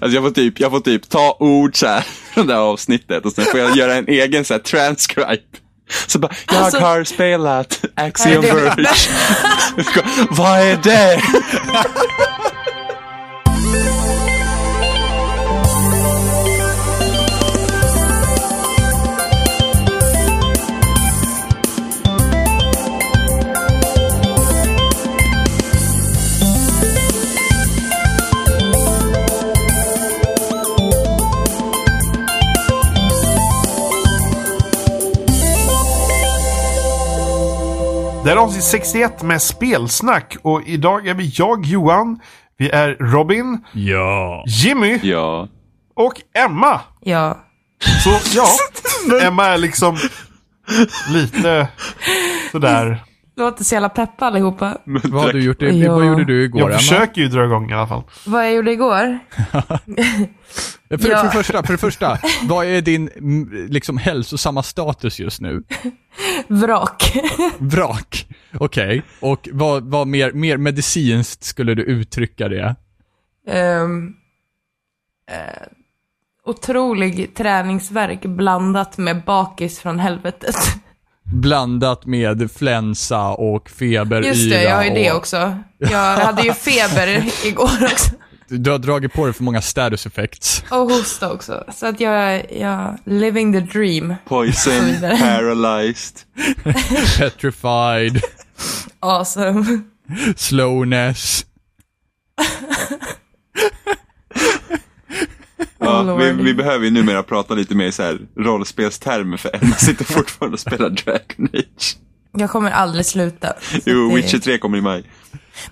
Alltså jag får typ, jag får typ ta ord så här från det här avsnittet och sen får jag göra en egen så här transcribe. Så bara, jag Alltså- har spelat Axiom Verge. Vad är det? Det är avsnitt 61 med spelsnack och idag är vi jag, Johan, vi är Robin, Ja. Jimmy Ja. och Emma. Ja. Så ja, Emma är liksom lite sådär. Låter så jävla peppa allihopa. Vad, har du gjort, i- Ja. vad gjorde du igår, Jag Emma? försöker ju dra igång i alla fall. Vad jag gjorde igår? För, för, det första, för det första, vad är din liksom, hälsosamma status just nu? Vrak. Vrak. Okej. Och vad, vad mer, mer medicinskt skulle du uttrycka det? um, eh, otrolig träningsverk blandat med bakis från helvetet. Blandat med flensa och feber, Just det, jag har ju det och, också. Jag hade ju feber igår också. Du har dragit på dig för många status effects. Och hosta också. Så att jag, jag, living the dream. Poison, paralyzed. Petrified, Awesome. slowness. Ja, Oh, vi, vi behöver ju numera prata lite mer i så här rollspelstermer för Emma sitter fortfarande och spelar Dragon Age. Jag kommer aldrig sluta. Jo, det- Witcher 3 kommer i maj.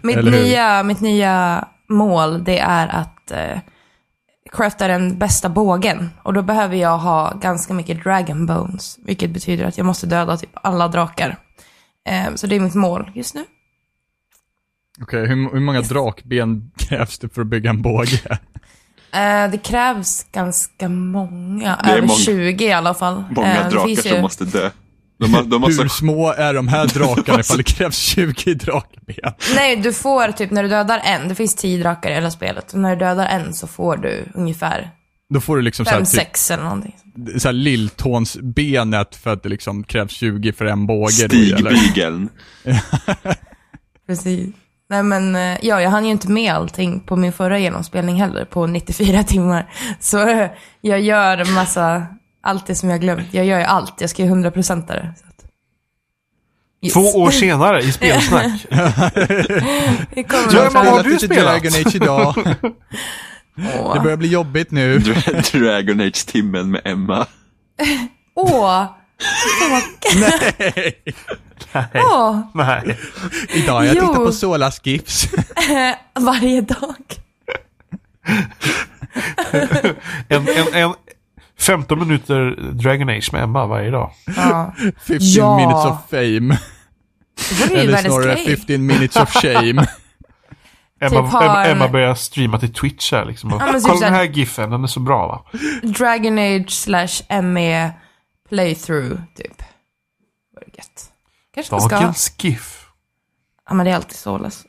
Mitt nya, mitt nya mål, det är att eh, crafta den bästa bågen. Och då behöver jag ha ganska mycket dragon bones. Vilket betyder att jag måste döda typ alla drakar. Eh, så det är mitt mål just nu. Okej, hur, hur många drakben krävs det för att bygga en båge? Eh, det krävs ganska många, Det är över många- 20 i alla fall. Många Eh, drakar som måste dö. De, har- de måste... Hur små är de här drakarna ifall det krävs 20 drakben? Nej, du får typ när du dödar en, det finns 10 drakar i hela spelet. Och när du dödar en så får du ungefär Då får du liksom såhär, 5-6 typ, eller någonting. såhär lilltånsbenet för att det liksom krävs 20 för en båge. Stigbygeln. Precis. Nej men, eh, ja, jag hann ju inte med allting på min förra genomspelning heller, på 94 timmar. Så eh, jag gör en massa, allt det som jag glömt. Jag gör ju allt, jag ska ju 100% det. Så att... Yes. Två år senare i spelsnack. Men vad har du Spelat? Dragon Age idag. Åh, Det börjar bli jobbigt nu. Dra- Dragon Age-timmen med Emma. Åh! Nej! Åh! Nej. Idag jag Jo. tittar på Solas GIFs. Varje dag. En, en, en 15 minuter Dragon Age med Emma varje dag. Ja. 15 Ja. minutes of fame. Eller snarare grej. 15 minutes of shame. Emma, Typ har- Emma, börjar streama till Twitch här liksom. Och, Ja, men typ Kolla den här giffen, den är så bra va? Dragon Age slash ME playthrough, typ. Var det gött. Kanske man ska GIF. Ja, men det är alltid Solas.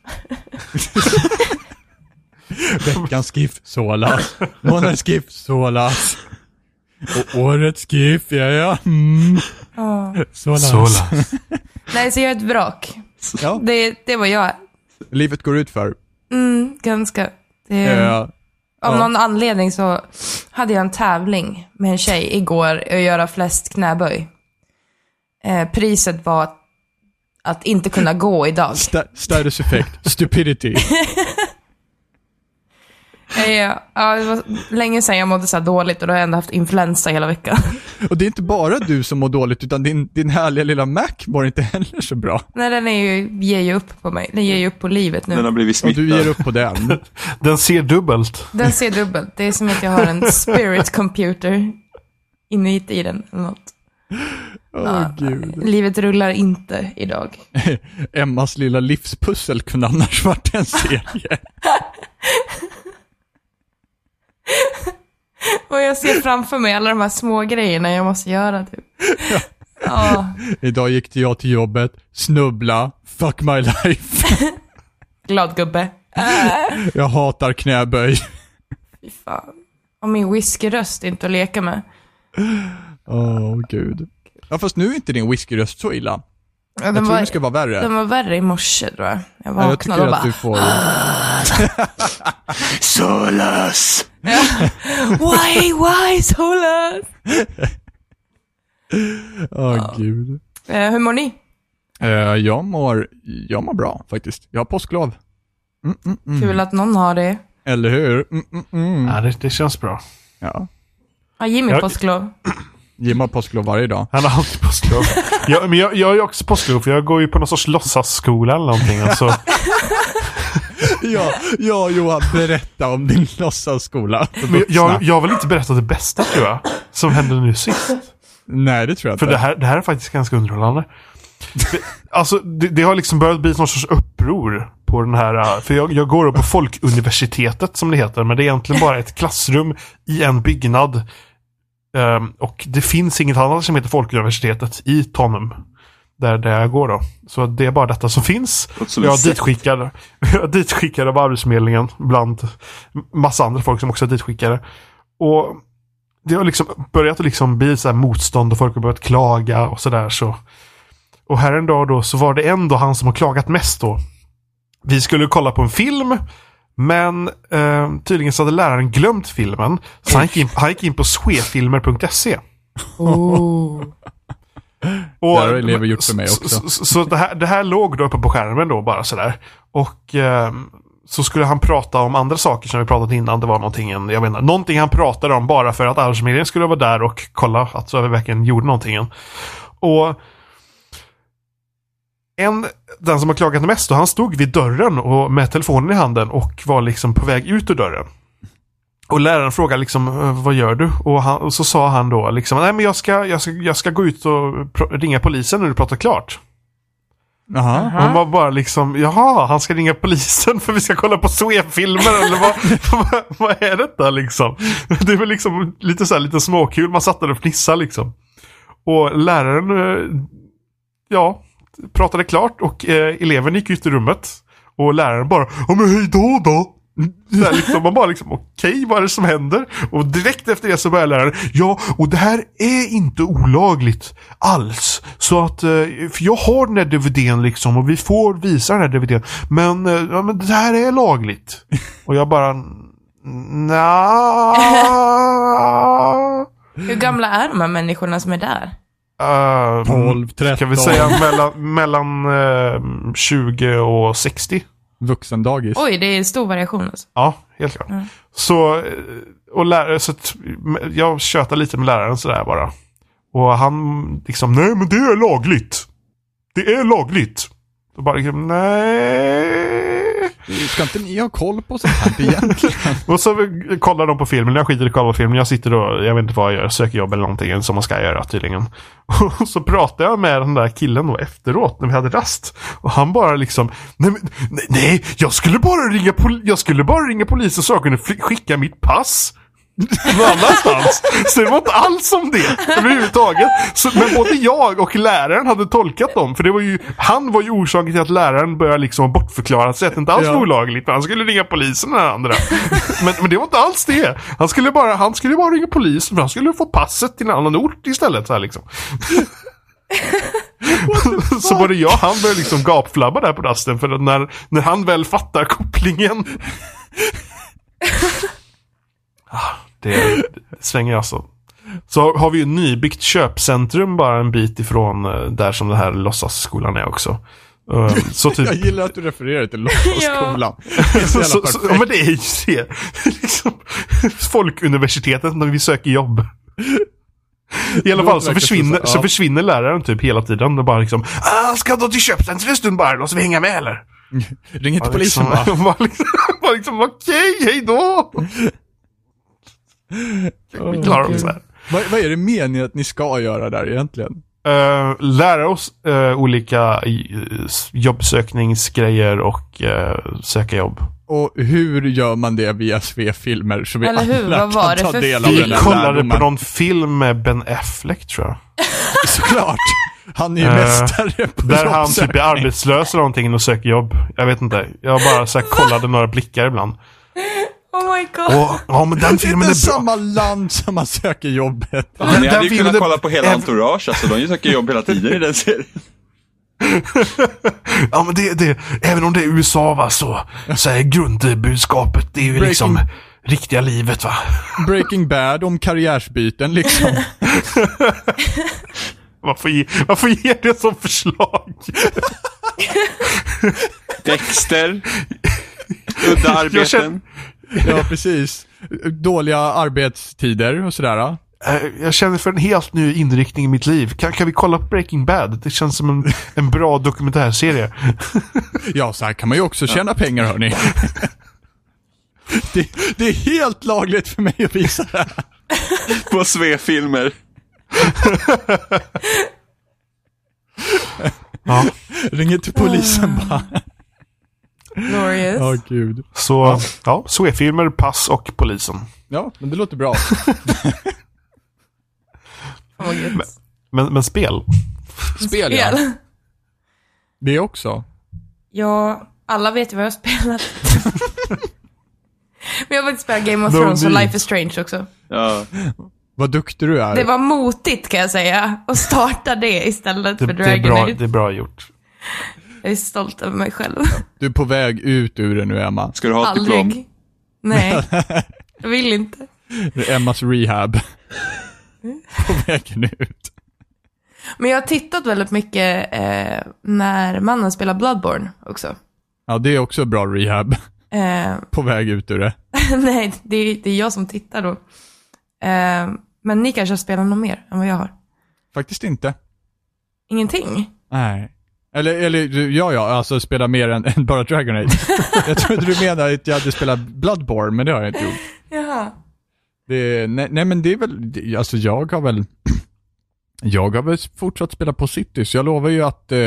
Veckans GIF, Solas. Månadens GIF, Solas. Och årets GIF, ja ja. Mm. Solas. Sola. Nej, så jag är ett vrak. Ja, Det, det var jag. livet går ut för. Mm, ganska. Det, Ja. Av ja. någon anledning så hade jag en tävling med en tjej igår att göra flest knäböj. Eh, priset var att, inte kunna gå idag. Sta- status effect, stupidity. Eh, ja, det var länge sedan jag mådde så här dåligt och då har jag ändå haft influensa hela veckan. Och det är inte bara du som mår dåligt, utan din, din härliga lilla Mac mår inte heller så bra. Nej, den är ju, ger ju upp på mig. Den ger ju upp på livet nu. Den har blivit Och du ger smittad. upp på den. Den ser dubbelt. Den ser dubbelt. Det är som att jag har en spirit computer inuti i den. Eller något. Ja, gud. Livet rullar inte idag. Emmas lilla livspussel kunde annars varit en serie. Och jag ser framför mig alla de här små grejerna jag måste göra typ. Ja, Idag gick jag till jobbet, snubbla, fuck my life. glad gubbe. Jag hatar knäböj. Fy fan. Och min whiskyröst är inte att leka med. Åh, gud. Ja, fast nu är inte din whiskyröst så illa. Ja, Jag den, tror var, det ska vara värre. den var värre i morse tror jag. Jag Ja, jag vaknade tycker och bara, du får... Solas! why, why, Solas? Åh, gud. Eh, hur mår ni? Eh, jag, mår, jag mår bra faktiskt. Jag har påsklov. Mm, mm, mm. Kul att någon har det. Eller hur? Mm, mm, mm. Ja, det, det känns bra. Ja. Ja, Jimmy Jag- påsklov. Jim har påsklov varje dag. Han har alltid påsklov. jag, men jag, jag har ju också påsklov för jag går ju på någon sorts låtsasskola eller någonting. Alltså, ja, ja, Johan, berätta om din låtsasskola för men vuxna. jag, jag har väl inte berättat det bästa tror jag. Som hände nu sist. Nej, det tror jag För inte. det här, det här är faktiskt ganska underhållande. Alltså, det, det har liksom börjat bli någon sorts uppror på den här... För jag, jag går upp på Folkuniversitetet som det heter, men det är egentligen bara ett klassrum i en byggnad. Ehm, och det finns inget annat som heter Folkuniversitetet i Tanum. Där, där jag går då. Så det är bara detta som finns. Som Jag ditskickad, jag av Arbetsförmedlingen bland massa andra folk som också är ditskickade. Och det har liksom börjat att liksom bli så här motstånd och folk har börjat klaga och sådär så. Och här en dag då så var det ändå han som har klagat mest då. Vi skulle kolla på en film men eh, tydligen så hade läraren glömt filmen. Så han gick in, han gick in på swefilmer.se. Oh. Och, Det har elever gjort för mig så- också. Så, så, så det, här, det här låg då uppe på skärmen då bara sådär. Och ehm, så skulle han prata om andra saker som vi pratat innan. Det var någonting, jag inte, någonting han pratade om bara för att Arbetsförmedlingen skulle vara där och kolla att så vi verkligen gjorde någonting. Och en, den som har klagat mest, då, han stod vid dörren och med telefonen i handen och var liksom på väg ut ur dörren. Och läraren frågade liksom, "Eh, vad gör du? Och, han, och så sa han då liksom, nej men jag ska, jag ska, jag ska gå ut och ringa polisen när du pratar klart. Jaha. Och han var bara liksom, jaha, han ska ringa polisen för vi ska kolla på Swefilmer eller vad, vad, vad är detta liksom? Det väl liksom lite så här, lite småkul, man satt där och fnissade liksom. Och läraren, eh, ja, pratade klart och eh, eleven gick ut i rummet. Och läraren bara, ja men hej då då. Där liksom, man bara liksom, okej vad är det som händer? Och direkt efter det så börjar läraren, ja och det här är inte olagligt alls. Så att, eh, för jag har den här DVDn liksom och vi får visa den här DVDn. Men, eh, ja, men det här är lagligt. Och jag bara, nja. Hur gamla är de här människorna som är där? Uh, 12, 13. Kan vi säga mellan, mellan eh, 20 och 60? Vuxendagis. Oj, det är en stor variation alltså. Ja, helt klart. Så, eh, och lärare, så att, jag tjötar lite med läraren sådär bara. Och han liksom, nej men det är lagligt. Det är lagligt. Och bara liksom, nej. Ska inte ni ha koll på sånt här egentligen? Och så kollar de på filmen, jag skiter i att kolla på filmen. Jag sitter då, jag vet inte vad jag gör, söker jobb eller någonting som man ska göra tydligen. Och så pratar jag med den där killen då efteråt när vi hade rast. Och han bara liksom, nej, nej, nej jag skulle bara ringa, pol- jag skulle bara ringa polisen så jag kunde skicka mitt pass. Någon annanstans. Så det var inte alls om det överhuvudtaget. Så, men både jag och läraren hade tolkat dem. För det var ju, han var ju orsaken till att läraren började liksom bortförklara sig att det inte alls Ja. var olagligt. Men han skulle ringa polisen den andra. men, men det var inte alls det. Han skulle bara, han skulle bara ringa polisen för han skulle få passet till en annan ort istället. Så, här, liksom. så både jag och han började liksom gapflabba där på rasten. För att när, när han väl fattar kopplingen. Det, svänger alltså. Så har vi ju nybyggt köpcentrum bara en bit ifrån eh, där som den här låtsasskolan är också. Eh, Så typ Jag gillar att du refererar till låtsasskolan. Så så, så, ja, perfekt. men det är ju det. liksom, Folkuniversitetet när vi söker jobb. I alla fall så försvinner, så, så ja. försvinner läraren typ hela tiden. Och bara liksom, ah, ska jag då till köpcentret en stund bara? Låt vi hänga med eller? Ring inte Ja, polisen liksom, va? bara liksom, bara liksom okej, hej då! Vi klarar oss där. Vad, vad är det meningen att ni ska göra där egentligen? Uh, lära oss eh, olika uh, jobbsökningsgrejer och eh, söka jobb. Och hur gör man det via Sve-filmer så vi Eller hur? alla Vad var kan det ta del av den Vi kollade lärdomen? på någon film med Ben Affleck tror jag. Såklart! Han är ju Eh, mästare på Där han typ är arbetslös eller någonting och söker jobb. Jag vet inte. Jag bara så här kollade några blickar ibland. Oh my god. Och, ja, men den Det är filmen inte är bra. samma land som man söker jobbet. Ja, Den- ni hade ju kunnat är- kolla på hela är- Entourage, alltså de söker jobb hela tiden i den serien. Ja, men det, det, även om det är USA va, så, så är grundbudskapet, det är ju Breaking- liksom riktiga livet va. Breaking Bad om karriärsbyten liksom. Varför, ge, varför ger det som förslag? Dexter. Udda arbeten. känner- Ja, precis. Dåliga arbetstider och sådär. Eh, Jag känner för en helt ny inriktning i mitt liv. Kan, kan vi kolla på Breaking Bad? Det känns som en, en bra dokumentärserie. Ja, så här kan man ju också tjäna pengar hörni. Det, det är helt lagligt för mig att visa det här. På Sve-filmer. Ja. Ringer till polisen bara. Glorious. Ja, gud. Så, ja, Swefilmer, Pass och Polisen. Ja, men det låter bra. Vad gött. Men, men spel? Spel, ja. Spel. Det också. Ja, alla vet ju vad jag har spelat. Men jag har faktiskt spelat Game of No Thrones och. Life is Strange också. Ja. Vad duktig du är. Det var motigt kan jag säga, att starta det istället Det, för det, är Dragon bra, Age. det är bra gjort. Jag är stolt över mig själv. Du är på väg ut ur det nu, Emma. Ska du ha ett diplom? Aldrig. Nej, jag vill inte. Det är Emmas rehab. på vägen ut. Men jag har tittat väldigt mycket eh, när mannen spelar Bloodborne också. Ja, det är också bra rehab. Eh, På väg ut ur det. nej, det är, det är jag som tittar då. Eh, men ni kanske har spelat något mer än vad jag har? Faktiskt inte. Ingenting? Nej. Eller, eller ja, ja, alltså spela mer än, än bara Dragon Age. jag trodde du menade att jag hade spelat Bloodborne, men det har jag inte gjort. Jaha. Det, nej, nej, men det är väl, det- alltså jag har väl, jag har väl fortsatt spela på Cities. Jag lovar ju att, eh,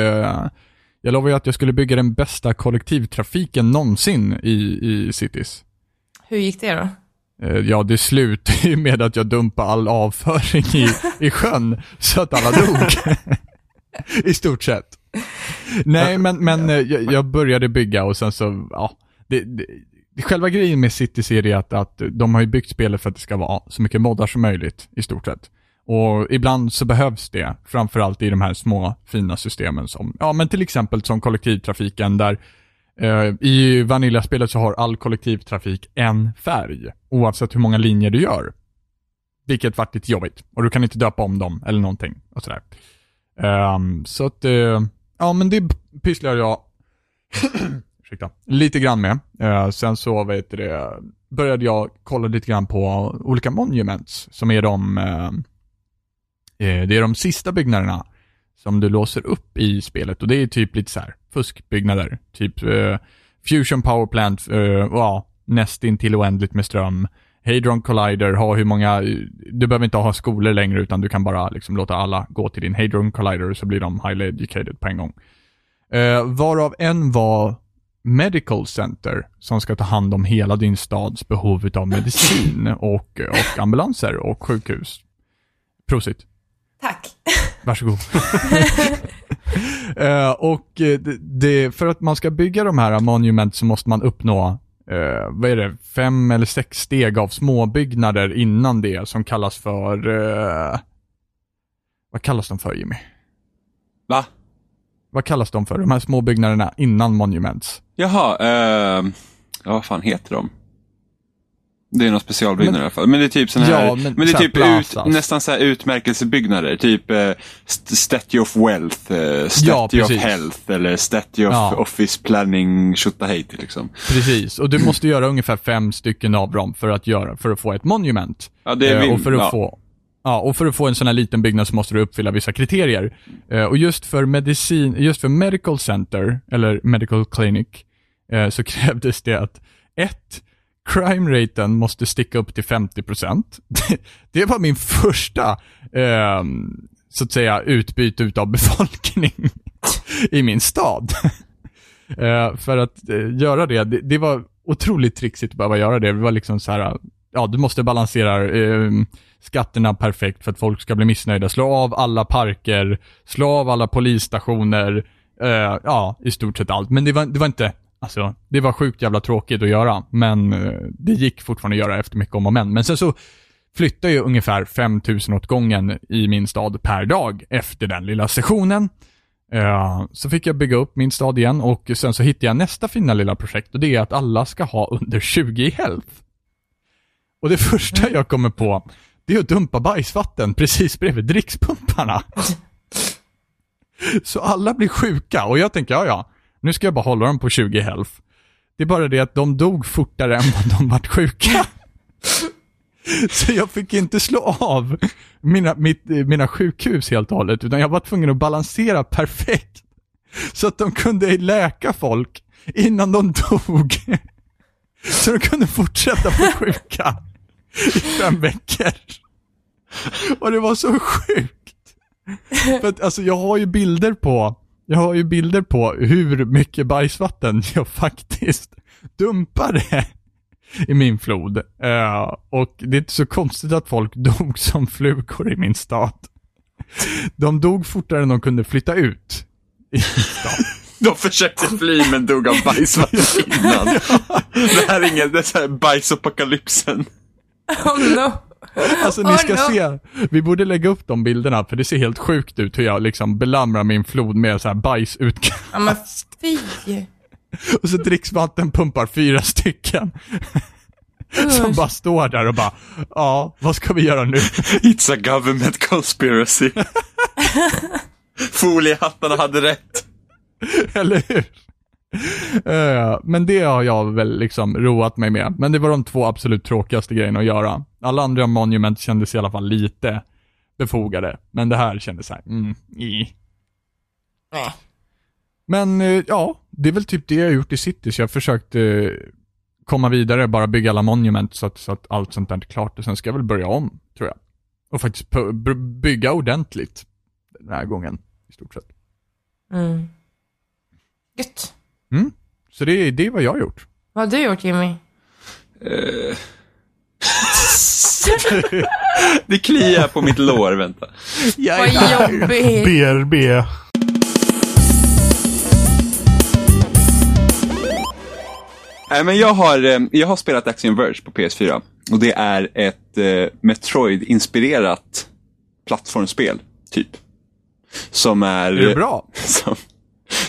jag lovar ju att jag skulle bygga den bästa kollektivtrafiken någonsin i, i Cities. Hur gick det då? Eh, Ja, det slutade ju med att jag dumpade all avföring i, i sjön så att alla dog. I stort sett. Nej, men, men eh, jag, jag började bygga och sen så, ja, det, det, själva grejen med Cities är det att, att de har ju byggt spelet för att det ska vara så mycket moddar som möjligt i stort sett. Och ibland så behövs det, framförallt i de här små fina systemen som, ja men till exempel som kollektivtrafiken där Eh, I Vanilla-spelet så har all kollektivtrafik en färg, oavsett hur många linjer du gör. Vilket vart lite jobbigt. Och du kan inte döpa om dem eller någonting och sådär. Um, så att, eh, ja men det pysslar jag ursäkta, lite grann med. Eh, sen så, vet du det, började jag kolla lite grann på olika monuments, som är de, eh, eh, det är de sista byggnaderna som du låser upp i spelet och det är typ lite så här fuskbyggnader. Typ eh, Fusion Power Plant, eh, ja, nästintill oändligt med ström. Hadron Collider, ha hur många, du behöver inte ha skolor längre utan du kan bara liksom låta alla gå till din Hadron Collider så blir de highly educated på en gång. Eh, varav en var Medical Center som ska ta hand om hela din stads behov av medicin och, och ambulanser och sjukhus. Prosit. Tack. Varsågod. Eh, och eh, det, för att man ska bygga de här monument så måste man uppnå, eh, vad är det, fem eller sex steg av småbyggnader innan det som kallas för, eh, vad kallas de för Jimmy? Va? Vad kallas de för, de här små byggnaderna innan monuments? Jaha, eh, ja, vad fan heter de? Det är någon specialbyggnad i alla fall. Men det är typ sån här, Ja, men, men det är typ ut, plazas. nästan så här utmärkelsebyggnader. Typ eh, st- Statue of Wealth, eh, Statue of precis. Health eller Statue of Ja. Office Planning Tjotahejti liksom. Precis, och du måste göra ungefär fem stycken av dem för att, göra, för att få ett monument. Ja, det är Eh, och för att ja. få Ja, och för att få en sån här liten byggnad så måste du uppfylla vissa kriterier. Eh, och just för medicin, just för medical center, eller medical clinic, eh, så krävdes det att ett, crime-raten måste sticka upp till 50%. Det, var min första, eh, så att säga, utbyte utav befolkning i min stad. Eh, för att eh, göra det, det, det var otroligt trixigt att behöva göra det. Det var liksom så här, ja, du måste balansera eh, skatterna perfekt för att folk ska bli missnöjda. Slå av alla parker, slå av alla polisstationer, eh, ja, i stort sett allt. Men det var, det var inte Alltså, det var sjukt jävla tråkigt att göra, men eh, det gick fortfarande att göra efter mycket om och men. Men sen så flyttade jag ungefär 5000 åt gången i min stad per dag efter den lilla sessionen. Eh, så fick jag bygga upp min stad igen och sen så hittade jag nästa fina lilla projekt och det är att alla ska ha under 20 i health. Och det första jag kommer på, det är att dumpa bajsvatten precis bredvid drickspumparna. Så alla blir sjuka och jag tänker, ja ja, nu ska jag bara hålla dem på 20 health. Det är bara det att de dog fortare än vad de vart sjuka. Så jag fick inte slå av mina, mitt, mina sjukhus helt och hållet, utan jag var tvungen att balansera perfekt. Så att de kunde läka folk innan de dog. Så de kunde fortsätta vara sjuka i fem veckor. Och det var så sjukt. För att alltså jag har ju bilder på, jag har ju bilder på hur mycket bajsvatten jag faktiskt dumpade i min flod. Eh, och det är inte så konstigt att folk dog som flugor i min stad. De dog fortare än de kunde flytta ut i stad. De försökte fly men dog av bajsvatten innan. Det här är ingen, det är så här bajsapokalypsen. Oh no. Alltså ni Oh, ska no. se, vi borde lägga upp de bilderna för det ser helt sjukt ut hur jag liksom belamrar min flod med så här bajsutkast. Ja men fy. Och så dricksvattenpumpar fyra stycken. Som bara står där och bara, ja, vad ska vi göra nu? It's a government conspiracy. Foliehattarna hade rätt. Eller hur? Eh, men det har jag väl liksom roat mig med. Men det var de två absolut tråkigaste grejerna att göra. Alla andra monument kändes i alla fall lite befogade. Men det här kändes så här, mm, i. Nej. Men eh, ja, det är väl typ det jag har gjort i City, så jag har försökt eh, komma vidare, bara bygga alla monument så att, så att allt sånt där är klart. Och sen ska jag väl börja om, tror jag. Och faktiskt bygga ordentligt den här gången, i stort sett. Mm. Gött. Så det, är- det är vad jag har gjort. Vad har du gjort Jimmy? Eh. Det kliar på mitt lår, vänta. Vad jobbigt. BRB. Nej, men jag har, eh, jag har spelat Axiom Verge på PS4. Och det är ett eh, Metroid-inspirerat plattformsspel, typ. Som är... Är det bra? Som,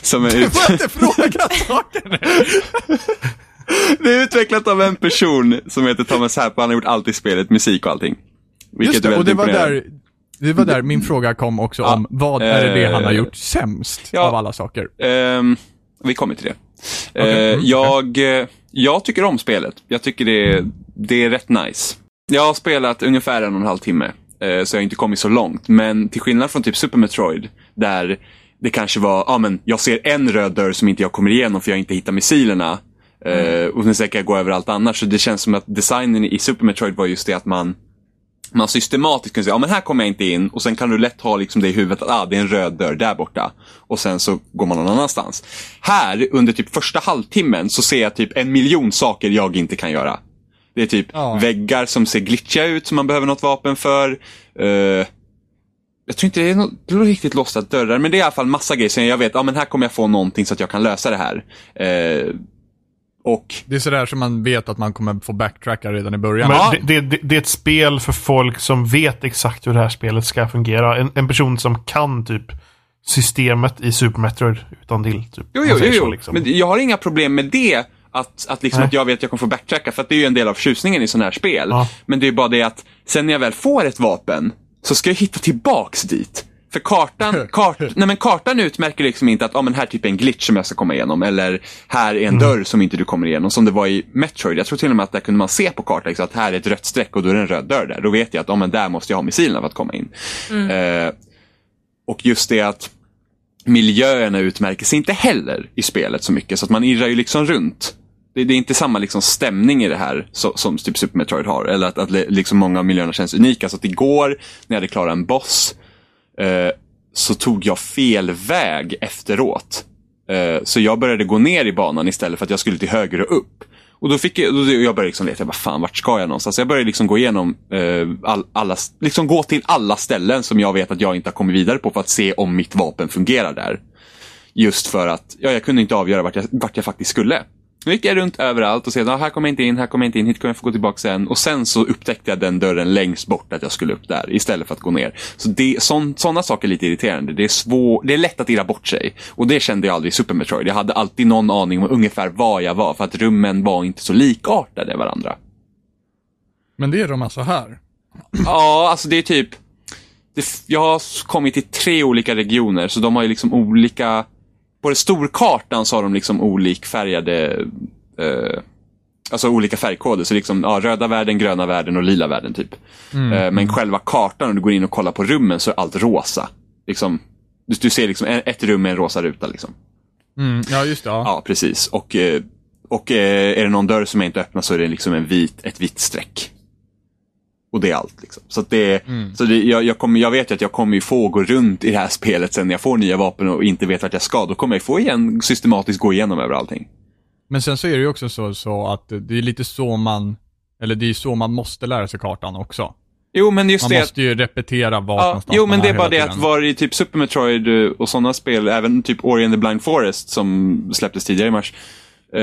som är Du får inte fråga saker nu. Det är utvecklat av en person som heter Thomas Happ och han har gjort allt i spelet, musik och allting. Vilket Just är det, och väldigt det var där, det var där min fråga kom också Ja, om, vad är det, det han har eh, gjort sämst ja. av alla saker? Ehm, vi kommer till det. Okej, Eh, mm, jag, eh, jag tycker om spelet. Jag tycker det, det är rätt nice. Jag har spelat ungefär en och en halv timme, eh, så jag har inte kommit så långt. Men till skillnad från typ Super Metroid, där det kanske var, ja men jag ser en röd dörr som inte jag kommer igenom för jag inte hittar missilerna. Eh, och sen ska jag gå över allt annat. Så det känns som att designen i Super Metroid var just det att man man systematiskt kan säga, ja men här kommer jag inte in och sen kan du lätt ha liksom det i huvudet att ah, det är en röd dörr där borta. Och sen så går man någon annanstans. Här, under typ första halvtimmen, så ser jag typ en miljon saker jag inte kan göra. Det är typ Ja. väggar som ser glitchiga ut som man behöver något vapen för. Eh, jag tror inte det är något riktigt låsta dörrar, men det är i alla fall massa grejer som jag vet, ja men här kommer jag få någonting så att jag kan lösa det här. Eh, och Det är sådär som man vet att man kommer få backtracka redan i början. Men Ja. det, det, det är ett spel för folk som vet exakt hur det här spelet ska fungera. En, en person som kan typ systemet i Super Metroid utan till. Typ, Jo, jo, jo, säger så, jo. liksom. men jag har inga problem med det. Att, att, liksom Nej. att jag vet att jag kommer få backtracka, för att det är ju en del av tjusningen i sådana här spel. Ja. Men det är bara det att sen när jag väl får ett vapen, så ska jag hitta tillbaks dit. För kartan, kart, nej men kartan utmärker liksom inte att ah, men här är typ en glitch som jag ska komma igenom. Eller här är en dörr som inte du kommer igenom. Som det var i Metroid. Jag tror till och med att där kunde man se på kartan liksom, att här är ett rött streck och då är det en röd dörr där. Då vet jag att ah, men där måste jag ha missilerna för att komma in. Eh, och just det att miljöerna utmärker sig inte heller i spelet så mycket. Så att man irrar ju liksom runt. Det, det är inte samma liksom stämning i det här som, som typ Super Metroid har. Eller att, att liksom många av miljöerna känns unika. Så att igår när jag hade klarat en boss eh, så tog jag fel väg efteråt. Eh, så jag började gå ner i banan istället för att jag skulle till höger och upp. Och då fick jag, då, jag började liksom leta, vad fan, vart ska jag någonstans? Så jag började liksom gå igenom eh, all, alla, liksom gå till alla ställen som jag vet att jag inte har kommit vidare på för att se om mitt vapen fungerar där. Just för att ja, jag kunde inte avgöra vart jag, vart jag faktiskt skulle. Nu gick jag runt överallt och sedan, ah, här kommer jag inte in, här kommer jag inte in, hit kommer jag få gå tillbaka sen. Och sen så upptäckte jag den dörren längst bort att jag skulle upp där istället för att gå ner. Så det, sådana saker är lite irriterande. Det är, svår, det är lätt att irra bort sig. Och det kände jag aldrig i Super Metroid. Jag hade alltid någon aning om ungefär var jag var för att rummen var inte så likartade varandra. Men det är de alltså här? Ja, alltså det är typ... Det, jag har kommit till tre olika regioner, så de har ju liksom olika... På den storkartan så har de liksom olikfärgade... Eh, alltså olika färgkoder. Så liksom ja, röda världen, gröna världen och lila världen typ. Mm. Eh, men själva kartan, om du går in och kollar på rummen, så är allt rosa. Liksom, du, du ser liksom ett rum med en rosa ruta. Liksom. Mm. Ja, just det. Ja. Ja, precis. Och, eh, och eh, är det någon dörr som jag inte öppnar så är det liksom en vit, ett vitt streck. Och det är allt. Liksom. Så, det, så det, jag, jag, kommer, jag vet ju att jag kommer få gå runt i det här spelet sen när jag får nya vapen och inte vet vart jag ska. Då kommer jag få igen, systematiskt gå igenom över allting. Men sen så är det ju också så, så att det är lite så man, eller det är så man måste lära sig kartan också. Jo, men just Man det. måste ju repetera vart Ja, någonstans jo, man men det är bara det tiden. att var i typ Super Metroid eh, och sådana spel, även typ Ori and the Blind Forest som släpptes tidigare i mars. Eh,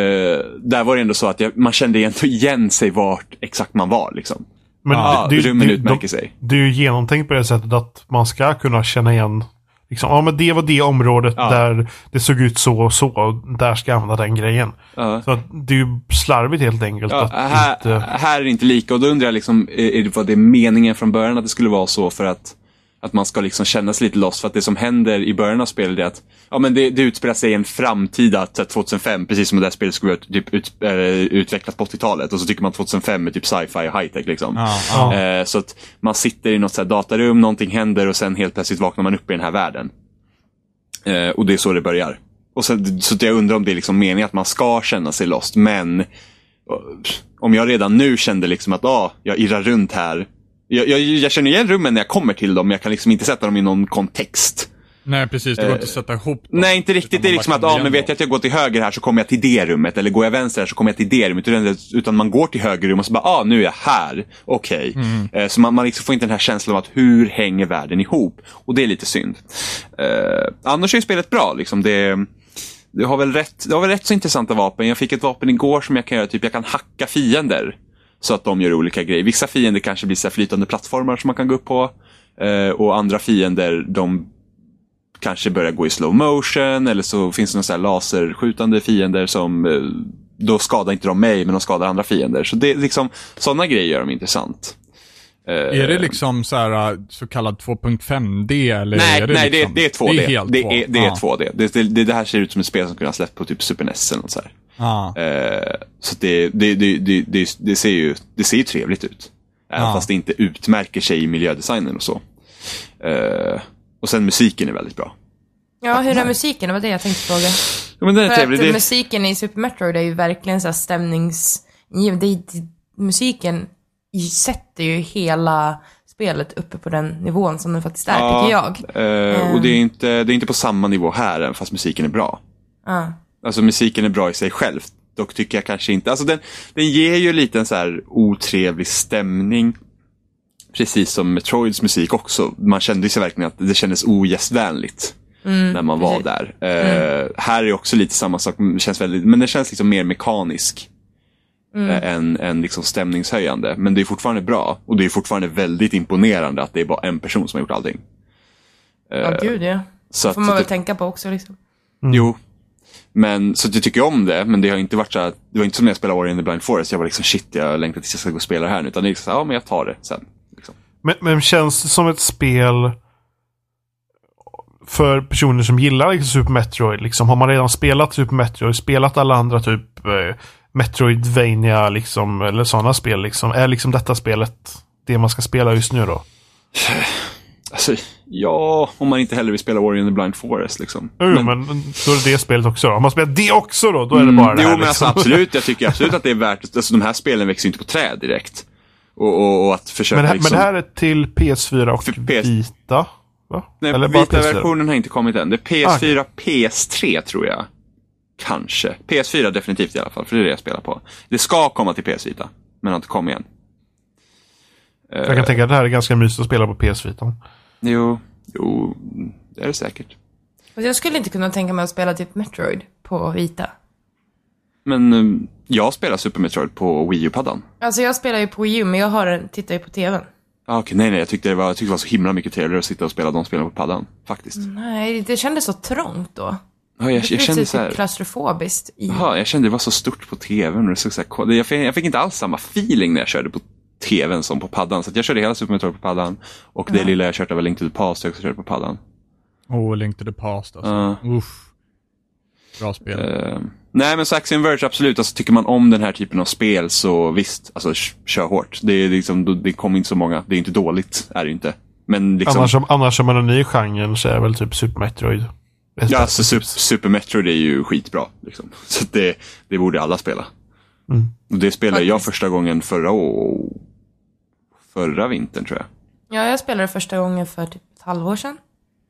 där var det ändå så att jag, man kände ändå igen sig vart exakt man var. Liksom. Men Ja, det, rummen det, utmärker sig. Det är ju genomtänkt på det sättet att man ska kunna känna igen Liksom, ja men det var det området Ja. där det såg ut så och så. Och där ska jag använda den grejen. Ja. Så det är ju slarvigt helt enkelt. Ja, att här, inte... här är det inte lika och då undrar jag liksom, är är det, var det meningen från början att det skulle vara så för att, att man ska liksom känna sig lite lost? För att det som händer i början av spelet är att ja, men det, det utspelar sig i en framtida så här 2005, precis som det där spelet skulle typ, ut, äh, utvecklat på 80-talet. Och så tycker man 2005 är typ sci-fi och high-tech. Liksom. Ja, ja. Eh, så att man sitter i något så här datarum, någonting händer och sen helt plötsligt vaknar man upp i den här världen. Eh, och det är så det börjar. Och sen, så jag undrar om det är liksom meningen att man ska känna sig lost, men eh, om jag redan nu kände liksom att ah, jag irrar runt här. Jag, jag, jag känner igen rummen när jag kommer till dem, men jag kan liksom inte sätta dem i någon kontext. Nej, precis. Det går inte att sätta ihop dem. Eh, Nej, inte riktigt. Det är liksom att, ja, men vet jag att jag går till höger här så kommer jag till det rummet. Eller går jag vänster här så kommer jag till det rummet. Utan, man går till höger rum och så bara, ah, nu är jag här. Okej. Mm. Eh, Så man, man liksom får inte den här känslan av att hur hänger världen ihop? Och det är lite synd. Eh, annars är spelet bra. Liksom. Det, det, har väl rätt, det har väl rätt så intressanta vapen. Jag fick ett vapen igår som jag kan göra, typ jag kan hacka fiender. Så att de gör olika grejer. Vissa fiender kanske blir så flytande plattformar som man kan gå upp på. Eh, och andra fiender, de kanske börjar gå i slow motion eller så finns det några så här laserskjutande fiender som eh, då skadar inte de mig men de skadar andra fiender. Så det är liksom sådana grejer gör dem intressant. Eh, Är det liksom så här så kallad 2.5D eller? Nej, är det nej liksom, det, det är 2D. Det är helt det, 2. är, det är ja. 2D. Det, det, det här ser ut som ett spel som kunde ha släppt på typ Super NES eller något så här. Ja. Eh, så det, det, det, det, det, det, ser ju, det ser ju trevligt ut. Även Ja. fast det inte utmärker sig i miljödesignen och så. Eh, och sen musiken är väldigt bra. Ja, hur är musiken? Det var det jag tänkte fråga. Ja, men den är För trevlig. att Det, musiken i Super Metroid är ju verkligen så här stämningsgiven. Det, det, musiken sätter ju hela spelet uppe på den nivån som den faktiskt är, tycker jag. eh, och det är, inte, det är inte på samma nivå här, även fast musiken är bra. Ja. Alltså musiken är bra i sig själv. Dock tycker jag kanske inte, alltså den, den ger ju lite en så här otrevlig stämning. Precis som Metroids musik också. Man kände ju sig verkligen att det kändes ogästvänligt. när man var precis. där. Eh, Här är också lite samma sak, känns väldigt, men det känns liksom mer mekanisk. eh, Än, än liksom stämningshöjande. Men det är fortfarande bra. Och det är fortfarande väldigt imponerande att det är bara en person som har gjort allting. Ja, gud ja. Så Det får man väl tänka på också liksom. Jo. Men, så jag tycker om det, men det har inte varit så här, det var inte som när jag spelade Ori and the Blind Forest, jag var liksom shit, jag längtar tills jag ska gå och spela det här nu. Utan det är liksom så här, ja men jag tar det sen. Liksom. Men, men känns det som ett spel för personer som gillar liksom Super Metroid? Liksom, har man redan spelat Super Metroid, spelat alla andra typ eh, Metroidvania liksom, eller sådana spel liksom? Är liksom detta spelet det man ska spela just nu då? Alltså, ja, om man inte heller vill spela Ori and the Blind Forest liksom. Jo, men, men då är det det spelet också då. Om man spelar det också då, då är det bara det jo, här. men alltså, liksom. absolut. Jag tycker absolut att det är värt Alltså de här spelen växer inte på träd direkt. Och, och, och att försöka men, det här, liksom... men det här är till PS4 och PS Vita? Va? Nej, Eller bara PS4? Vita-versionen har inte kommit än. Det är PS4, PS3 tror jag. Kanske. PS4 definitivt i alla fall, för det är det jag spelar på. Det ska komma till PS Vita, men har inte kommit än. Jag kan tänka att det här är ganska mysigt att spela på PS Vita. Jo, jo, det är det säkert. Alltså, Jag skulle inte kunna tänka mig att spela typ Metroid på vita. Men eh, jag spelar Super Metroid på Wii U-paddan. Alltså jag spelar ju på Wii U, men jag har den, tittar ju på TVn. Ah, Okej, nej, nej, jag tyckte, det var, jag tyckte det var så himla mycket trevligare att sitta och spela de spelen på paddan. Faktiskt. Nej, det kändes så trångt då. Ja, jag, jag kände typ så här, klaustrofobiskt i... Jaha, jag kände det var så stort på tvn. Och det så här, jag, fick, jag fick inte alls samma feeling när jag körde på tvn som på paddan. Så att jag körde hela Super Metroid på paddan. Och det lilla jag kört var Link to the Past jag också körde på paddan. Åh, Link to the Past alltså. Ja. Uff. Bra spel. Eh, nej, men Axiom Verge, absolut. Alltså, tycker man om den här typen av spel så visst, alltså kör hårt. Det, är liksom, det kommer inte så många. Det är inte dåligt, är det inte. Men liksom, Annars, om- annars om man är ny i genren så är väl typ Super Metroid. ja, alltså, Super, Super Metroid är ju skitbra. Liksom. Så det, det borde alla spela. Mm. Och det spelade jag första gången förra å- förra vintern tror jag. Ja, jag spelade första gången för typ ett halvår sedan.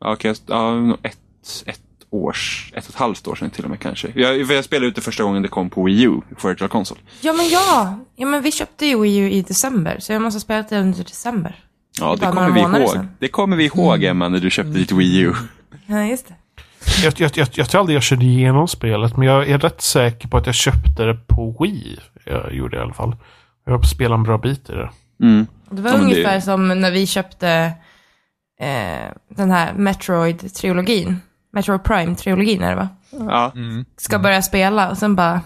Ja, okej, ja, ett, ett års, ett och ett halvt år sedan till och med kanske. Jag, för jag spelade ut det första gången det kom på Wii U, Virtual Console. Ja, men ja! Ja, men vi köpte ju Wii U i december, så jag måste ha spelat det under december. Ja, Det det kommer vi ihåg. sedan. Det kommer vi ihåg, Emma, när du köpte ditt Wii U. Ja, just det. Jag, jag, jag, jag tror aldrig jag körde igenom spelet, men jag är rätt säker på att jag köpte det på Wii. Jag gjorde det i alla fall. Jag har spelat en bra bit i det. Mm. Det var Ja, men det- ungefär som när vi köpte eh, den här Metroid-trilogin. Metroid Prime-trilogin är det va? Ja. Ska börja spela och sen bara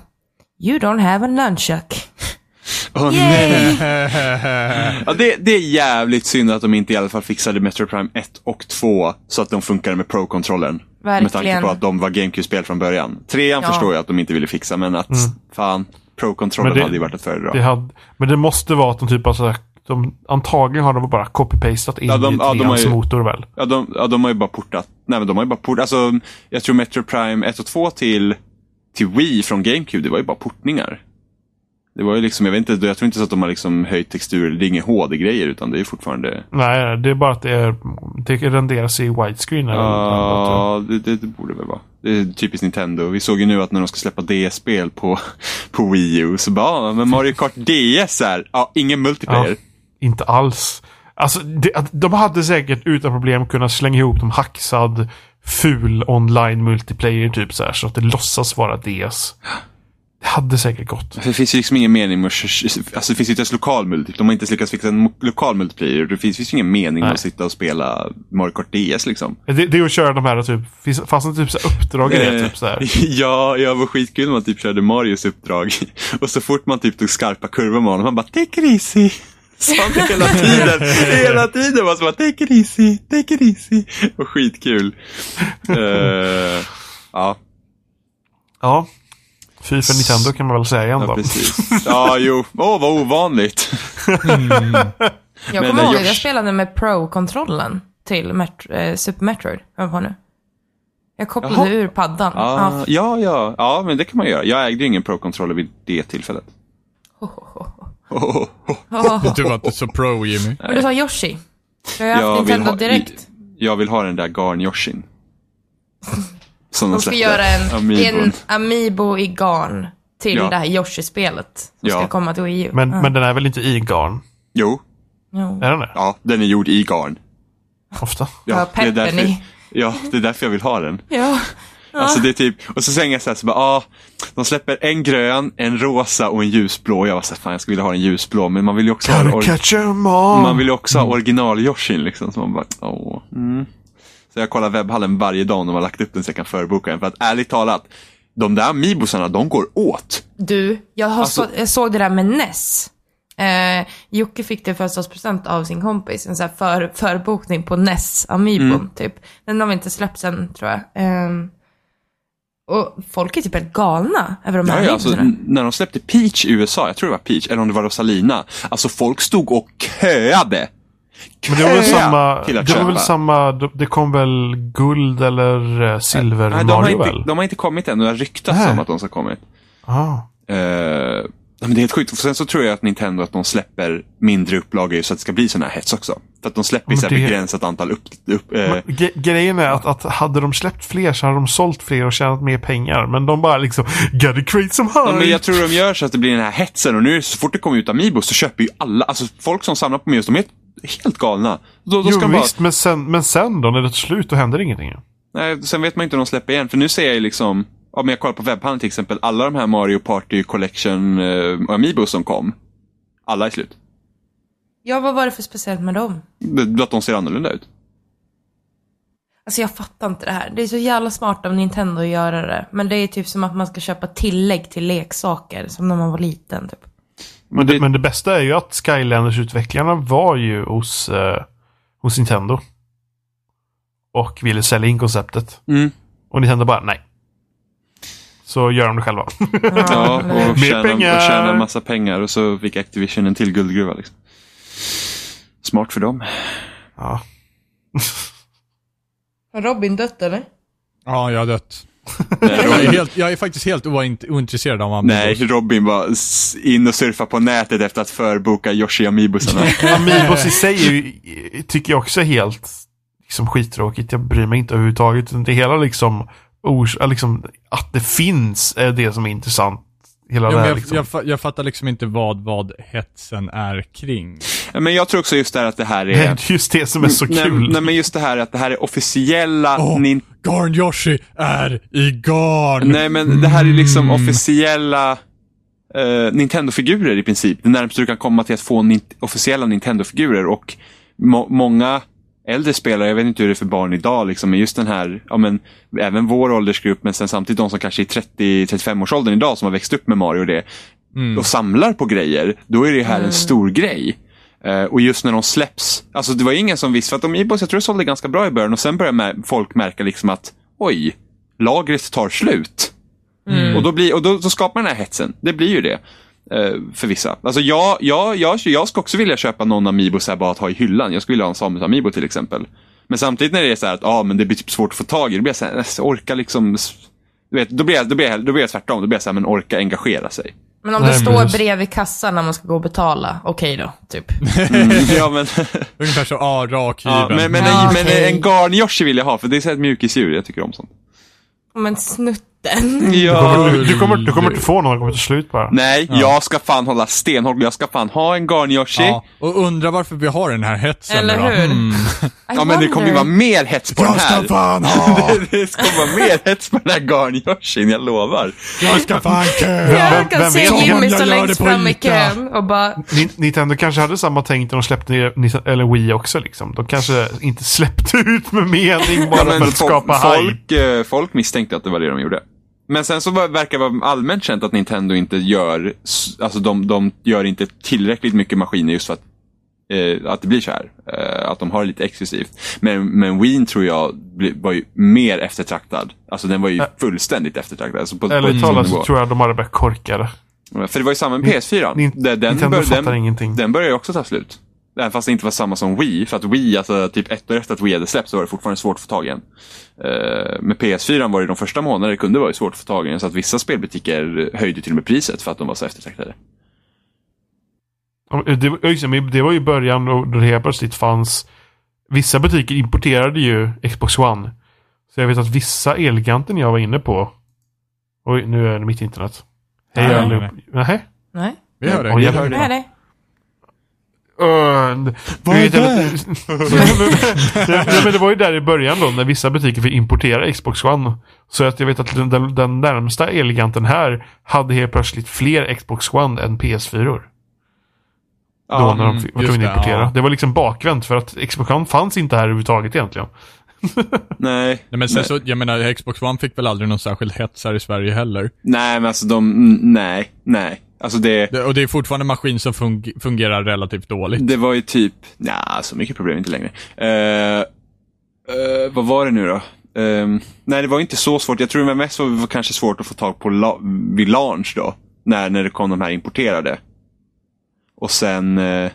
You don't have a nunchuck. Åh Yay! nej. Ja, det, det är jävligt synd att de inte i alla fall fixade Metro Prime 1 och 2 så att de funkar med Pro-kontrollen. Med tanke på att de var GameCube-spel från början. Trean Ja. förstår jag att de inte ville fixa, men att fan, Pro-kontrollen hade ju varit att föredra. det hade, men det måste vara att de typ har de, antagligen har de bara copy-pastat in Ja, de- i ja, de ju- motor väl? Ja, de, ja, de har ju bara portat. Nej, men de har ju bara portat. Alltså, jag tror Metro Prime 1 och 2 till, till Wii från GameCube, det var ju bara portningar. Det var ju liksom, jag vet inte, jag tror inte så att de har liksom höjt texturer. Det är inga HD-grejer, utan det är fortfarande... Nej, det är bara att det, är, det renderas i widescreen. Ja, det, det, det borde väl vara. Det är typiskt Nintendo. Vi såg ju nu att när de ska släppa DS-spel på, på Wii U, så bara, ja, men Mario Kart DS här, ja, ingen multiplayer. Ja, inte alls. Alltså, det, de hade säkert utan problem kunnat slänga ihop de hacksad, ful online multiplayer typ så här, så att det låtsas vara DS. Det hade säkert gått. Det finns ju liksom ingen mening med att, alltså det finns ju inte ens lokal multiplayer. De har inte ens lyckats fixa en lokal multiplayer. Det finns, ju ingen mening med att sitta och spela Mario Kart DS liksom. Det, det är att köra de här typ, finns, fanns det typ så här uppdrag i det? Eh, Typ så här. Ja, jag var skitkul när man typ körde Marios uppdrag. Och så fort man typ tog skarpa kurvor med honom, han bara take it easy. Sa han hela tiden. hela tiden var så bara take it easy, take it easy. Och skitkul. Eh, ja, Ja. Fy för Nintendo kan man väl säga ja, ändå. precis. Ja, jo. Åh, vad ovanligt. Jag Men, kommer eh, ihåg att jag spelade med Pro-kontrollen till Met- eh, Super Metroid. Jag på nu. Jag kopplade Jaha. ur paddan. Ja, ja, ja, ja, men det kan man göra. Jag ägde ju ingen Pro-controller vid det tillfället. Ja. Du var inte så pro Jimmy. Men du sa Yoshi. Jag har haft Jag vill, Nintendo ha, direkt. jag vill ha den där Garn-Yoshin. Som De ska göra en, Amiibon. en Amiibo i garn till Ja. det här Yoshi-spelet. Som Ja. ska komma till Wii U. Men, ja. men den är väl inte i garn? Jo, Jo. Är den det? ja, den är gjord i garn. Ofta. Ja, det är därför, i. ja, det är därför jag vill ha den. Ja. Alltså det är typ, och så säger jag så här, så bara, ah, de släpper en grön, en rosa och en ljusblå. Jag var så här, fan jag skulle vilja ha en ljusblå, men man vill ju också ha, Gotta or- catch 'em all. man vill ju också ha original-Yoshin liksom. Så man bara, åh. Mm. Så jag kollar webbhallen varje dag om de har lagt upp den så jag kan förboka den. För att ärligt talat, de där Amiibosarna, de går åt. Du, jag, har Alltså- så, jag såg det där med NES. Eh, Jocke fick det födelsedagspresent av sin kompis. En sån här för, förbokning på NES Amiibon, Mm. typ. Den har vi inte släppt sen, tror jag. Ehm, och folk är typ helt galna över de här Ja, ja, alltså, när de släppte Peach i USA, jag tror det var Peach, eller om det var Rosalina. Alltså folk stod och köade. Men det var väl Köa samma, det var väl samma, det kom väl guld eller eh, silver Nej, de, har inte, väl? de har inte kommit än det har ryktats om att de ska kommit. Ah. Eh, men det är helt sjukt. För sen så tror jag att Nintendo att de släpper mindre upplagor så att det ska bli sån här hets också. För att de släpper ju det- begränsat antal upp... upp eh, ge- grejen är att, att hade de släppt fler så hade de sålt fler och tjänat mer pengar. Men de bara liksom, gotta create some ja, hype. men jag tror de gör så att det blir den här hetsen och nu så fort det kommer ut Amiibo så köper ju alla, alltså folk som samlar på Amiibos, de är helt galna. Då, då ska Jo bara, visst, men sen, men sen då när det tar slut då händer ingenting. Nej, sen vet man inte om de släpper igen. För nu ser jag ju liksom, om jag kollar på webbhandeln till exempel, alla de här Mario Party Collection uh, Amiibo som kom. Alla är slut. Ja, vad var det för speciellt med dem? Att de ser annorlunda ut. Alltså jag fattar inte det här. Det är så jävla smart av Nintendo att göra det. Men det är typ som att man ska köpa tillägg till leksaker, som när man var liten typ. Men det, Det- men det bästa är ju att Skylanders-utvecklarna var ju hos, eh, hos Nintendo. Och ville sälja in konceptet. Mm. Och Nintendo bara nej. Så gör de det själva. Ja, och Mer tjäna, pengar. och tjäna en massa pengar och så fick Activision en till guldgruva. Liksom. Smart för dem. ja. Har Robin dött eller? Ja, jag har dött. Nej, Jag är, helt, jag är faktiskt helt oint- ointresserad av Amiibos. nej, Robin var in och surfa på nätet efter att förboka Yoshi Amiibosarna. Amiibos i sig är ju, tycker jag också är helt liksom, skittråkigt. Jag bryr mig inte överhuvudtaget. Det hela liksom, liksom, att det finns är det som är intressant. Hela Jo, det här, jag, liksom. jag, jag fattar liksom inte vad, vad hetsen är kring. Men jag tror också just det här att det här är... är just det som är så nej, kul. nej, men just det här att det här är officiella Åh, nin- Garn Yoshi är i garn! Nej, men det här är liksom Mm. officiella eh, Nintendo-figurer i princip. Det närmaste du kan komma till att få nin- officiella Nintendo-figurer och må- många äldre spelare, jag vet inte hur det är för barn idag, liksom, men just den här, ja men, även vår åldersgrupp, men sen samtidigt de som kanske är 30-35-årsåldern idag som har växt upp med Mario och det, Mm. och samlar på grejer, då är det här en stor grej. Eh, och just när de släpps, alltså det var ingen som visste, för att Amiibos, jag tror det sålde ganska bra i början och sen börjar mä- folk märka liksom att, oj, lagret tar slut. Och, då, blir, och då, då skapar den här hetsen. Det blir ju det. Eh, för vissa. Alltså jag, jag, jag, jag ska också vilja köpa någon Amiibo så här bara att ha i hyllan. Jag skulle vilja ha en Samus Amiibo till exempel. Men samtidigt när det är så här att ah, men det blir typ svårt att få tag i, då blir jag så här, jag orkar liksom du vet, då blir jag, då blir jag, då blir jag tvärtom. Då blir jag så här, men orka engagera sig. Men om Nej, det men står precis. bredvid kassan när man ska gå och betala, okej då, typ. Mm, ja, men, Ungefär så, ja, rakhyveln. ja, men, men, Ja, en, men okej. en garn-Yoshi vill jag ha, för det är så här ett mjukisdjur. Jag tycker om sånt. Men snutten. Du Ja. kommer, du, du, kommer, du kommer inte få någon, det kommer ta slut bara. Nej, jag ska fan hålla stenhårt. Jag ska fan ha en garn-Yoshi. Ja, och undra varför vi har den här hetsen Eller då. hur? Mm. Ja, men det kommer ju vara mer hets på den Jag ska här. fan ha! det ska vara mer hets på den här garn-Yoshin, jag lovar. Jag ska fan köa! Jag kan vem se Jimmy jag stå gör längst det på fram i kön och bara, Ni- Nintendo kanske hade samma tänk när de släppte Nintendo- eller Wii också liksom. De kanske inte släppte ut med mening bara Ja, men för att fo- skapa hype. folk, eh, folk misstänkte att det var det de gjorde. Men sen så verkar det vara allmänt känt att Nintendo inte gör, alltså de, de gör inte tillräckligt mycket maskiner just för att, eh, att det blir så här. Eh, att de har det lite exklusivt. Men, men Wii tror jag var ju mer eftertraktad. Alltså den var ju fullständigt eftertraktad. Alltså på, en talat så tror jag de hade börjat korkade. För det var ju samma med PS4. Nin- Den- Nintendo bör, den, ingenting. den börjar ju också ta slut. Även fast det inte var samma som Wii. För att Wii, alltså typ ett år efter att Wii hade släppts så var det fortfarande svårt att få tag i en. Uh, med PS4 var det de första månaderna det kunde vara svårt att få tag i en. Så att vissa spelbutiker höjde till och med priset för att de var så eftertraktade. Det, det, var ju början och då det helt plötsligt fanns Vissa butiker importerade ju Xbox One. Så jag vet att vissa Elgiganten jag var inne på Oj, nu är det mitt internet. Hej Nej, allihop. nej, Nej. Vi hör det. Vi hör det Uh, Vad är det? Men det var ju där i början då när vissa butiker fick importera Xbox One. Så att jag vet att den, den, närmsta Elgiganten här hade helt plötsligt fler Xbox One än PS4. Då Ja, när de mm, fick- var tvungna att det, importera. ja. Det var liksom bakvänt för att Xbox One fanns inte här överhuvudtaget egentligen. nej. Nej, men sen Nej. så, jag menar, Xbox One fick väl aldrig någon särskild hets här i Sverige heller. Nej, men alltså de, nej, nej. Alltså det, Det, och det är fortfarande en maskin som fung- fungerar relativt dåligt. det var ju typ, nej, så mycket problem inte längre. Eh, eh, vad var det nu då? Ehm, nej, det var inte så svårt. Jag tror det mest var, var kanske svårt att få tag på la- vid launch då. När, när det kom de här importerade. Och sen... Eh,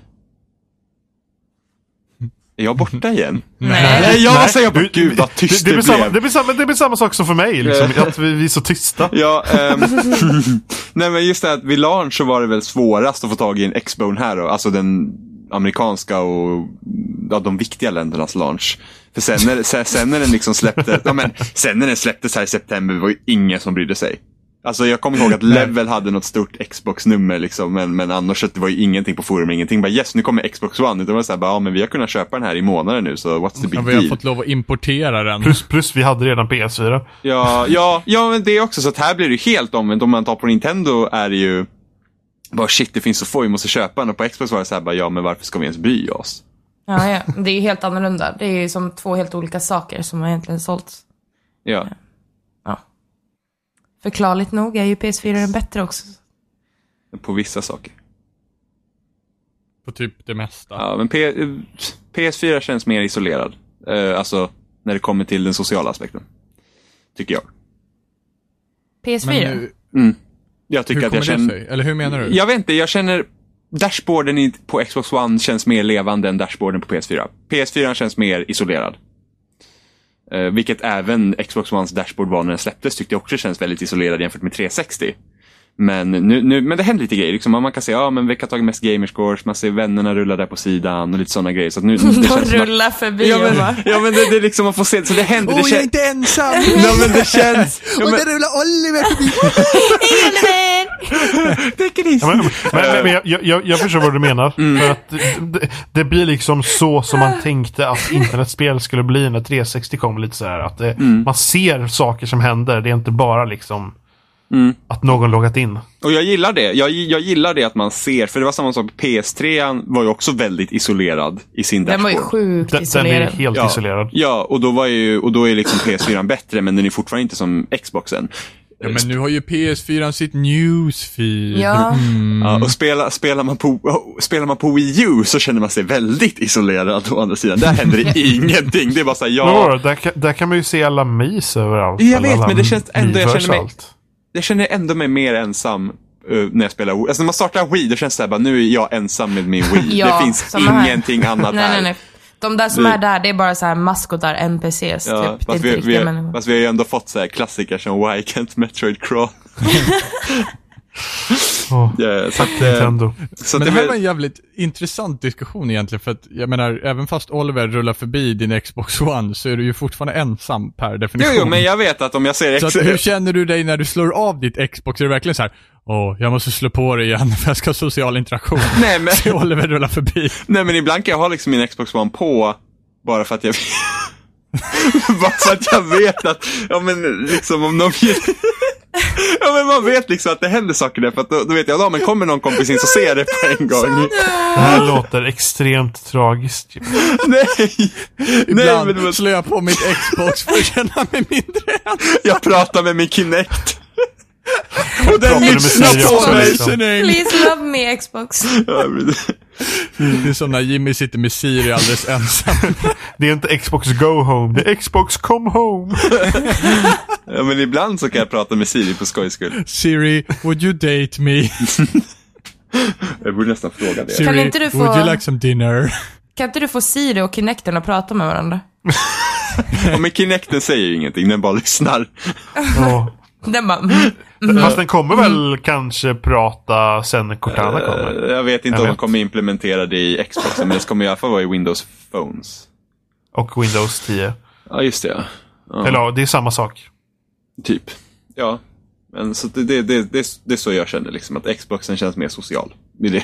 är jag borta igen? Nej. Nej, jag på du- gud vad tyst det, det, det, blir blev. samma, det, blir samma, det blir samma sak som för mig, liksom, Eh. att vi, vi är så tysta. Ja, ehm, nej men just det att vid launch så var det väl svårast att få tag i en X-Bone här då, alltså den amerikanska och ja, de viktiga ländernas launch. För sen när, sen, sen när den liksom släppte, ja, men, sen när den släpptes här i september var ju ingen som brydde sig. Alltså jag kommer ihåg att Level hade något stort Xbox-nummer liksom, men, men annars det var ju ingenting på forum, ingenting. Bara yes, nu kommer Xbox One. Det var så här, bara, ja men vi har kunnat köpa den här i månaden nu, så what's the big Ja, vi har deal? fått lov att importera den. Plus, plus vi hade redan PS4. Ja, ja, ja, men det är också så att här blir det helt omvänt. Om man tar på Nintendo är det ju bara shit, det finns så få, vi måste köpa den. Och på Xbox var det så här, bara, ja men varför ska vi ens bry oss? Ja, ja. Det är helt annorlunda. Det är ju som två helt olika saker som har egentligen sålts. Ja. Förklarligt nog är ju PS4 den bättre också. På vissa saker. På typ det mesta. Ja, men P- PS4 känns mer isolerad. Eh, alltså, när det kommer till den sociala aspekten. Tycker jag. PS4? Men nu, Mm. Jag tycker hur att jag känner... sig? Eller hur menar du? Jag vet inte, jag känner... Dashboarden på Xbox One känns mer levande än dashboarden på PS4. PS4 känns mer isolerad. Eh, vilket även Xbox Ones dashboard var när den släpptes tyckte jag också känns väldigt isolerad jämfört med 360. Men, nu, nu, men det händer lite grejer. Liksom. Man kan säga ja, men vilka har tagit mest gamerscores, man ser vännerna rulla där på sidan och lite sådana grejer. Så att nu, det De känns att, rullar förbi ja, och men, bara... ja, men det, det är liksom, man får se, så det händer. det Åh, jag är inte ensam! Ja, men det känns... Ja, Och men, där rullar Oliver förbi! Tekniskt. Ja, men, men, men jag, jag, jag förstår vad du menar. För att det, det blir liksom så som man tänkte att internetspel skulle bli när 360 kom. Lite så här, att det, Man ser saker som händer. Det är inte bara liksom att någon loggat in. Och jag gillar det. Jag, jag gillar det att man ser, för det var samma sak, PS3 var ju också väldigt isolerad i sin Den var ju dashboard. sjukt Den, den är isolerad. helt Ja, isolerad. ja och, då var ju, och då är liksom PS4 bättre, men den är fortfarande inte som Xboxen. Ja, men nu har ju PS4 sitt newsfeed. Ja, Ja, och spela, spelar, man på, spelar man på Wii U så känner man sig väldigt isolerad å andra sidan. Där händer det ingenting. Det är bara såhär, Men ja, vadå, där, kan- där kan man ju se alla mis överallt. Jag vet, alla men det känns ändå- jag känner mig- allt. Jag känner ändå mig mer ensam eh, när jag spelar Wii. Alltså när man startar Wii, då känns det såhär, nu är jag ensam med min Wii. Ja, det finns samma här. ingenting annat nej, här. nej, nej. De där som Det- är där, det är bara så här maskotar, NPCs Ja, typ. Fast, vi, vi, människor. fast vi har ju ändå fått så klassiker som Why can't Metroid crawl? Så att, eh, Nintendo. så att Men det här var en jävligt intressant diskussion egentligen, för att jag menar, även fast Oliver rullar förbi din Xbox One så är du ju fortfarande ensam per Jo, definition. jo, men jag vet att om jag ser Så X... att, hur känner du dig när du slår av ditt Xbox? Är det verkligen så här, åh, jag måste slå på det igen för jag ska ha social interaktion? Nej men, Så Oliver rullar förbi. nej, men ibland kan jag ha liksom min Xbox One på bara för att jag Bara för att jag vet att, ja men liksom om någon Ja men man vet liksom att det händer saker där för att då, då vet jag, ja men kommer någon kompis in så ser jag det på en gång. Det här låter extremt tragiskt. ju. Nej! Nej Ibland men det var, slår jag på mitt Xbox för att känna mig mindre ensam. jag pratar med min Kinect. Och den lyssnar på mig. liksom? Please love me Xbox. Ja, Det är som när Jimmy sitter med Siri alldeles ensam. Det är inte Xbox Go Home, det är Xbox Come Home. Ja men ibland så kan jag prata med Siri på skojs skull. Siri, would you date me? Jag borde nästan fråga det. Siri, inte du få- would you like some dinner? Kan inte du få Siri och Kinecten att prata med varandra? Ja, men Kinecten säger ju ingenting, den bara lyssnar. Åh. Den bara, mm. Fast den kommer väl kanske prata sen när Cortana kommer. Eh, Jag vet inte Jag om de vet. kommer implementera det i Xboxen, men det kommer i alla fall vara i Windows Phones. Och Windows 10. Ja, just det ja. Eller det är samma sak. Typ. Ja. Men så det, det, det, det, det är så jag känner, liksom, att Xboxen känns mer social vid det,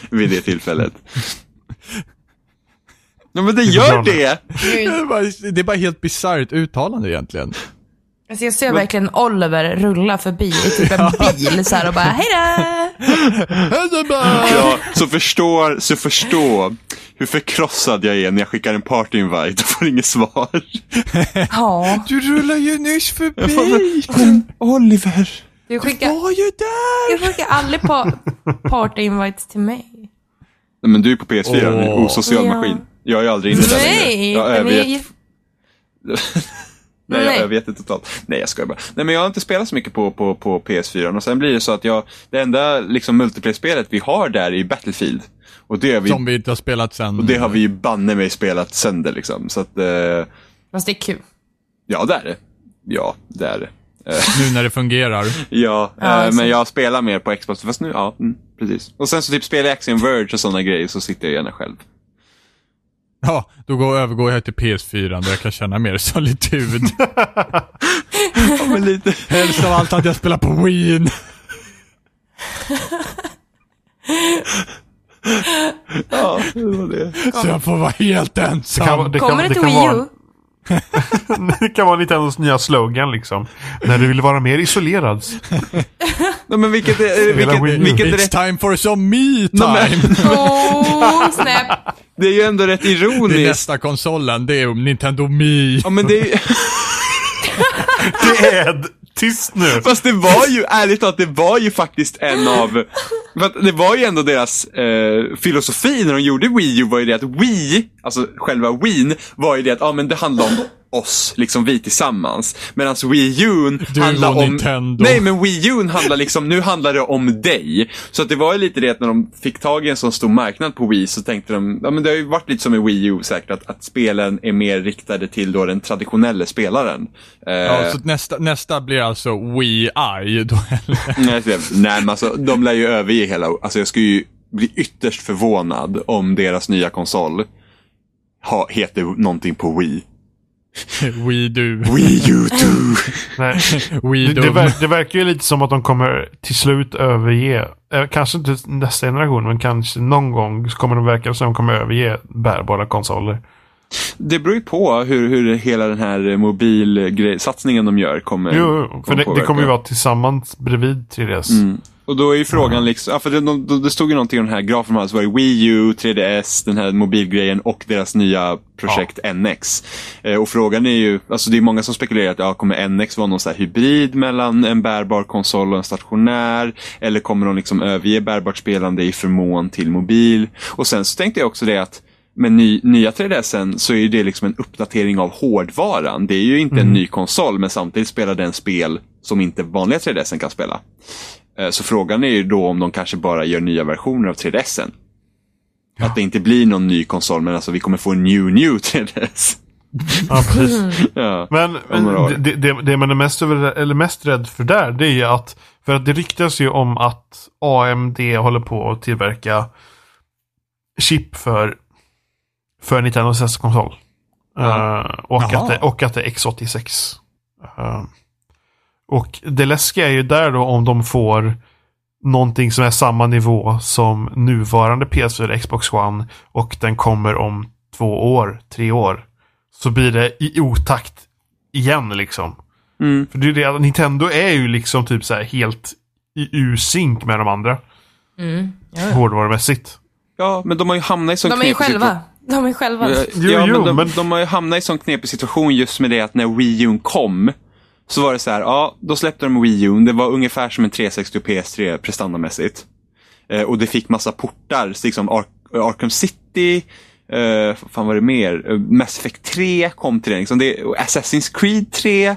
vid det tillfället. Ja, men det gör det! Det är bara, det är bara helt bisarrt uttalande egentligen. Alltså jag ser verkligen Oliver rulla förbi i typ en bil så här och bara hejdå! Ja, så förstår, så förstå hur förkrossad jag är när jag skickar en party-invite och får inget svar. Ja, Du rullar ju nyss förbi. Oliver. du skickar, Var ju där. du skickar aldrig på party-invites till mig. Nej, men du är på PS4, en Åh. osocial Ja. maskin. Jag är aldrig inne där Nej! längre. Jag övergett ju- Nej, jag Nej. övergett det totalt. Nej, jag skojar bara. Nej, men jag har inte spelat så mycket på, på, på PS4. Och sen blir det så att jag, det enda liksom multiplayer-spelet vi har där är Battlefield. Och det har vi, Som vi inte har spelat sen. och det har vi ju banne mig spelat sönder liksom. Så att, eh, Fast det är kul. ja det är det. Ja, det är det. Nu när det fungerar. Ja, Ja, eh, men jag spelar mer på Xbox. Fast nu, ja, mm, precis. Och sen så typ spelar jag Axiom Verge och sådana grejer så sitter jag gärna själv. Ja, då går, övergår jag till PS4 där jag kan känna mer solitud. Ja, men lite. Helst av allt att jag spelar på Wien. Ja, det var det. Så jag får vara helt Det ensam. kan, det kan, Kommer det det till Wii U? Det kan vara Nintendos nya slogan liksom. När du vill vara mer isolerad. Ja, men vilket är, vilket, vilket är It's rätt, time for some me time. Oh, snap. det är ju ändå rätt Det är ironiskt. nästa konsolen, det är Nintendo Me. Ja, men det är, Det är tyst nu. fast det var ju, ärligt talat, det var ju faktiskt en av, för att det var ju ändå deras eh, filosofi när de gjorde Wii U var ju det att Wii, alltså själva Wii, var ju det att, ja men det handlar om oss, liksom vi tillsammans. Medan Wii U handlar om... Nintendo. Nej, men Wii U handlar liksom, nu handlar det om dig. Så att det var ju lite det att när de fick tag i en sån stor marknad på Wii så tänkte de, ja men det har ju varit lite som med Wii U säkert, att, att spelen är mer riktade till då den traditionella spelaren. Eh, Ja, så nästa, nästa blir alltså Wii I då, eller? nej, nej, men alltså de lär ju överge hela, alltså jag skulle ju bli ytterst förvånad om deras nya konsol ha, heter någonting på Wii. Wii Du. Wii U 2! Nej. Wii Det, det, Dum. ver, det verkar ju lite som att de kommer till slut överge, eh, kanske inte nästa generation, men kanske någon gång så kommer de verka som att de kommer överge bärbara konsoler. Det beror ju på hur, hur hela den här mobilsatsningen de gör kommer Jo, för det, det påverka. kommer ju vara tillsammans bredvid 3DS. Mm. Och då är ju frågan liksom, ja, för det, de, de, det stod ju någonting om den här grafen, alltså var det Wii U, 3DS, den här mobilgrejen och deras nya projekt NX. Eh, och frågan är ju, alltså det är många som spekulerar att ja, kommer NX vara någon så här hybrid mellan en bärbar konsol och en stationär? Eller kommer de liksom överge bärbart spelande i förmån till mobil? Och sen så tänkte jag också det att med ny, nya 3DSen så är det liksom en uppdatering av hårdvaran. Det är ju inte en ny konsol men samtidigt spelar den spel som inte vanliga 3DSen kan spela. Eh, Så frågan är ju då om de kanske bara gör nya versioner av 3DSen. Att det inte blir någon ny konsol men alltså vi kommer få en new new 3DS. Ja, precis. Ja. Men, men det, det, det man är mest, över, eller mest rädd för där, det är ju att, för att det ryktas ju om att AMD håller på att tillverka chip för, för Nintendos nästa konsol. Ja. Eh, och, Jaha. att det, och att det är X86. Eh, och det läskiga är ju där då om de får någonting som är samma nivå som nuvarande PS4 Xbox One och den kommer om två år, tre år. Så blir det i otakt igen liksom. Mm. För det är det, Nintendo är ju liksom typ så här helt i ur synk med de andra. Mm. Ja. Hårdvarumässigt. ja, men de har ju hamnat i sån De är ju knepig själva. De är själva. situation. Jo, Ja, jo, men de, men- de har ju hamnat i sån knepig situation just med det att när Wii U kom så var det så här, ja, då släppte de Wii U. Det var ungefär som en 360 och PS3 prestandamässigt. Eh, och det fick massa portar, så liksom Ar Arkham City, eh, fan var det mer? Eh, Mass Effect 3 kom till den. Liksom det, och Assassin's Creed 3.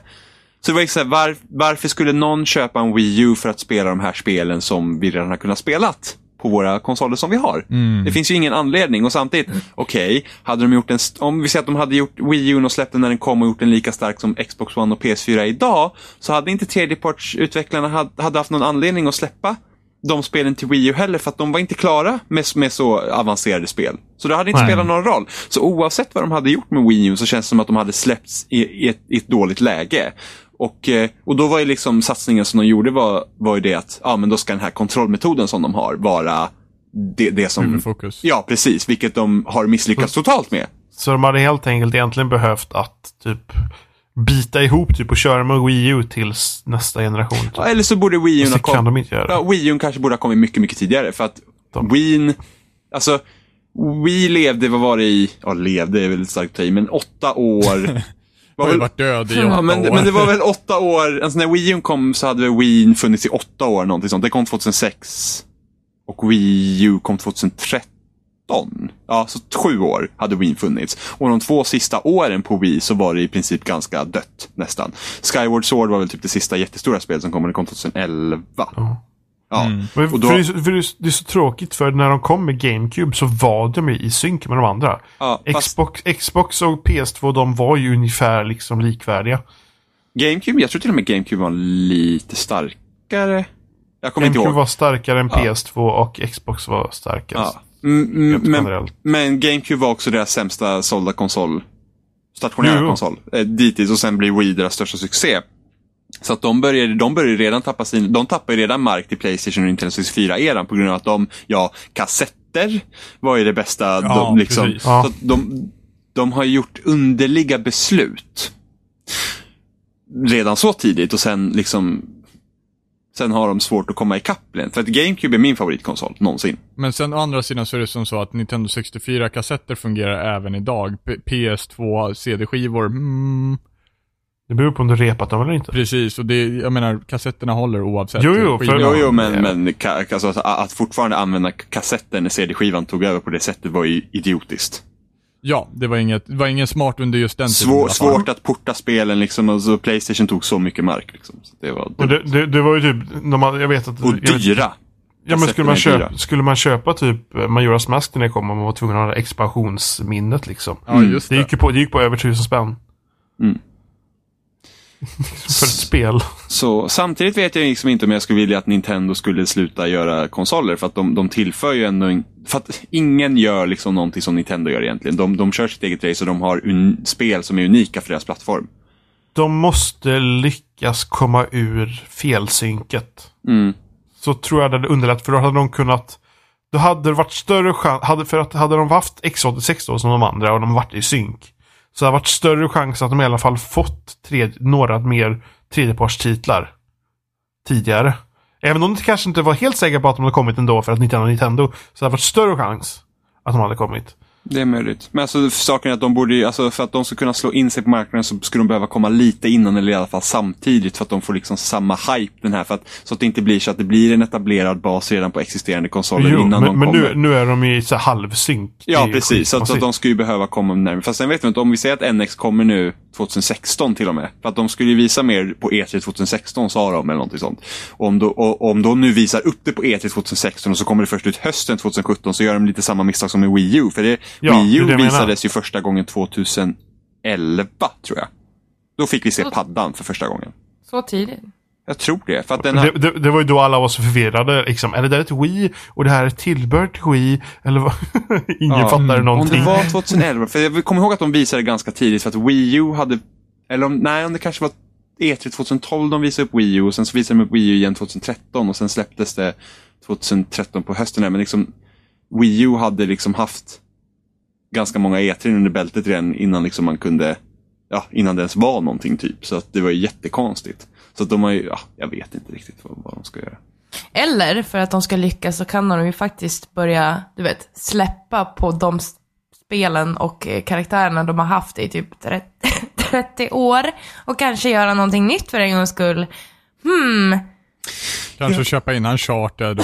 Så det var liksom så här, var, varför skulle någon köpa en Wii U för att spela de här spelen som vi redan har kunnat spelat på våra konsoler som vi har? Det finns ju ingen anledning och samtidigt, okej, hade de gjort en, om vi säger att de hade gjort Wii U och släppt den när den kom och gjort den lika stark som Xbox One och PS4 idag, så hade inte tredjepartsutvecklarna hade, hade haft någon anledning att släppa de spelen till Wii U heller för att de var inte klara med, med så avancerade spel. Så det hade inte Nej. spelat någon roll. Så oavsett vad de hade gjort med Wii U så känns det som att de hade släppts i, i, ett, i ett dåligt läge. Och, eh, och då var ju liksom satsningen som de gjorde var, var ju det att ja, men då ska den här kontrollmetoden som de har vara det, det som... Huvudfokus. Ja, precis. Vilket de har misslyckats totalt med. Så de hade helt enkelt egentligen behövt att typ bita ihop typ och köra med Wii U tills nästa generation. Typ. Ja, eller så borde Wii U ha kommit... Ja, Wii U kanske borde ha kommit mycket, mycket tidigare. För att De- Wii... Alltså, Wii levde, vad var det i... Ja, levde är väl starkt att men åtta år. Har var ju väl, varit död i åtta ja, men, år. men det var väl åtta år. Alltså när Wii U kom så hade väl Wii funnits i åtta år, någonting sånt. Det kom 2006. Och Wii U kom 2013. Ja, så sju år hade Wii funnits. Och de två sista åren på Wii så var det i princip ganska dött, nästan. Skyward Sword var väl typ det sista jättestora spelet som kom, det kom 2011. Ja. Ja, Men och då, för det, är så, för det, är så, det är så tråkigt för när de kom med GameCube så var de ju i synk med de andra. ja, fast Xbox, Xbox och PS2 de var ju ungefär liksom likvärdiga. GameCube, jag tror till och med GameCube var lite starkare. Jag kommer inte GameCube ihåg. var starkare än Ja. PS2 och Xbox var starkast. Ja. Mm, mm, men, generellt. men GameCube var också deras sämsta sålda konsol. Stationära jo. konsol. Eh, dittills och sen blir Wii deras största succé. Så att de började, de började redan tappa sin, de tappade redan mark till Playstation och Nintendo 64-eran på grund av att de, ja, kassetter var ju det bästa. Ja, de, liksom, så Ja. att de, de har gjort underliga beslut. Redan så tidigt och sen liksom Sen har de svårt att komma ikapp. För att GameCube är min favoritkonsol någonsin. Men sen å andra sidan så är det som så att Nintendo 64-kassetter fungerar även idag. P- PS2, CD-skivor, mm, Det beror på om du repat dem eller inte. precis. Och det, jag menar, kassetterna håller oavsett. Jo, jo, för-. Jo, jo, men, men ka- alltså, att, att fortfarande använda kassetten när CD-skivan tog över på det sättet var ju idiotiskt. Ja, det var inget, det var ingen smart under just den tiden. Svår, svårt att porta spelen liksom. Alltså, Playstation tog så mycket mark. Liksom. Så det var, Och det, det, det var ju typ, de, hade- jag vet att... och vet, dyra. Ja men skulle man, köpa, skulle man köpa typ Majoras Mask när det kom och man var tvungen att ha expansionsminnet liksom. Ja, just Det det. gick ju på, det gick på över tusen spänn. Mm. För ett spel. Så samtidigt vet jag liksom inte om jag skulle vilja att Nintendo skulle sluta göra konsoler. För att de, de tillför ju ändå... en- För att ingen gör liksom någonting som Nintendo gör egentligen. De, de kör sitt eget race och de har un, spel som är unika för deras plattform. De måste lyckas komma ur felsynket. Mm. Så tror jag det hade underlättat för då hade de kunnat då hade det varit större chans, hade, för att hade de haft X86 då som de andra och de varit i synk. Så hade har varit större chans att de i alla fall fått tre, några mer tredjepartstitlar tidigare. Även om de kanske inte var helt säkra på att de hade kommit ändå för att Nintendo Nintendo. Så hade har varit större chans att de hade kommit. Det är möjligt. Men alltså saken är att de borde ju, alltså för att de ska kunna slå in sig på marknaden så skulle de behöva komma lite innan eller i alla fall samtidigt för att de får liksom samma hype den här. För att, så att det inte blir så att det blir en etablerad bas redan på existerande konsoler Jo, innan men, de men kommer. nu, nu är de i så halvsynk. Ja, precis. Så att, så att de skulle ju behöva komma närmare. Fast sen vet vi inte, om vi säger att NX kommer nu 2016 till och med. För att de skulle ju visa mer på E3 2016 sa de eller någonting sånt. Och om, då, och, om de nu visar upp det på E3 2016 och så kommer det först ut hösten 2017 så gör de lite samma misstag som med Wii U. För det, Ja, Wii U visades ju första gången 2011 tror jag. Då fick vi se paddan för första gången. Så tidigt. Jag tror det. För att den har, Det, det, det var ju då alla var så förvirrade. Liksom. Är det där ett Wii och det här är tillbehör till Wii? Eller vad? Ingen Ja, fattade Om någonting. det var 2011, för jag kommer ihåg att de visade ganska tidigt för att Wii U hade, eller om, nej om det kanske var E3 2012 de visade upp Wii U och sen så visade de upp Wii U igen 2013 och sen släpptes det 2013 på hösten. där. Men liksom Wii U hade liksom haft ganska många E3 under bältet redan innan liksom man kunde, ja innan det ens var någonting typ. Så att det var ju jättekonstigt. Så att de har ju, ja, jag vet inte riktigt vad, vad de ska göra. Eller för att de ska lyckas så kan de ju faktiskt börja, du vet, släppa på de spelen och eh, karaktärerna de har haft i typ 30, 30 år. Och kanske göra någonting nytt för en gångs skull. Hmm, Kanske köpa in en charter då.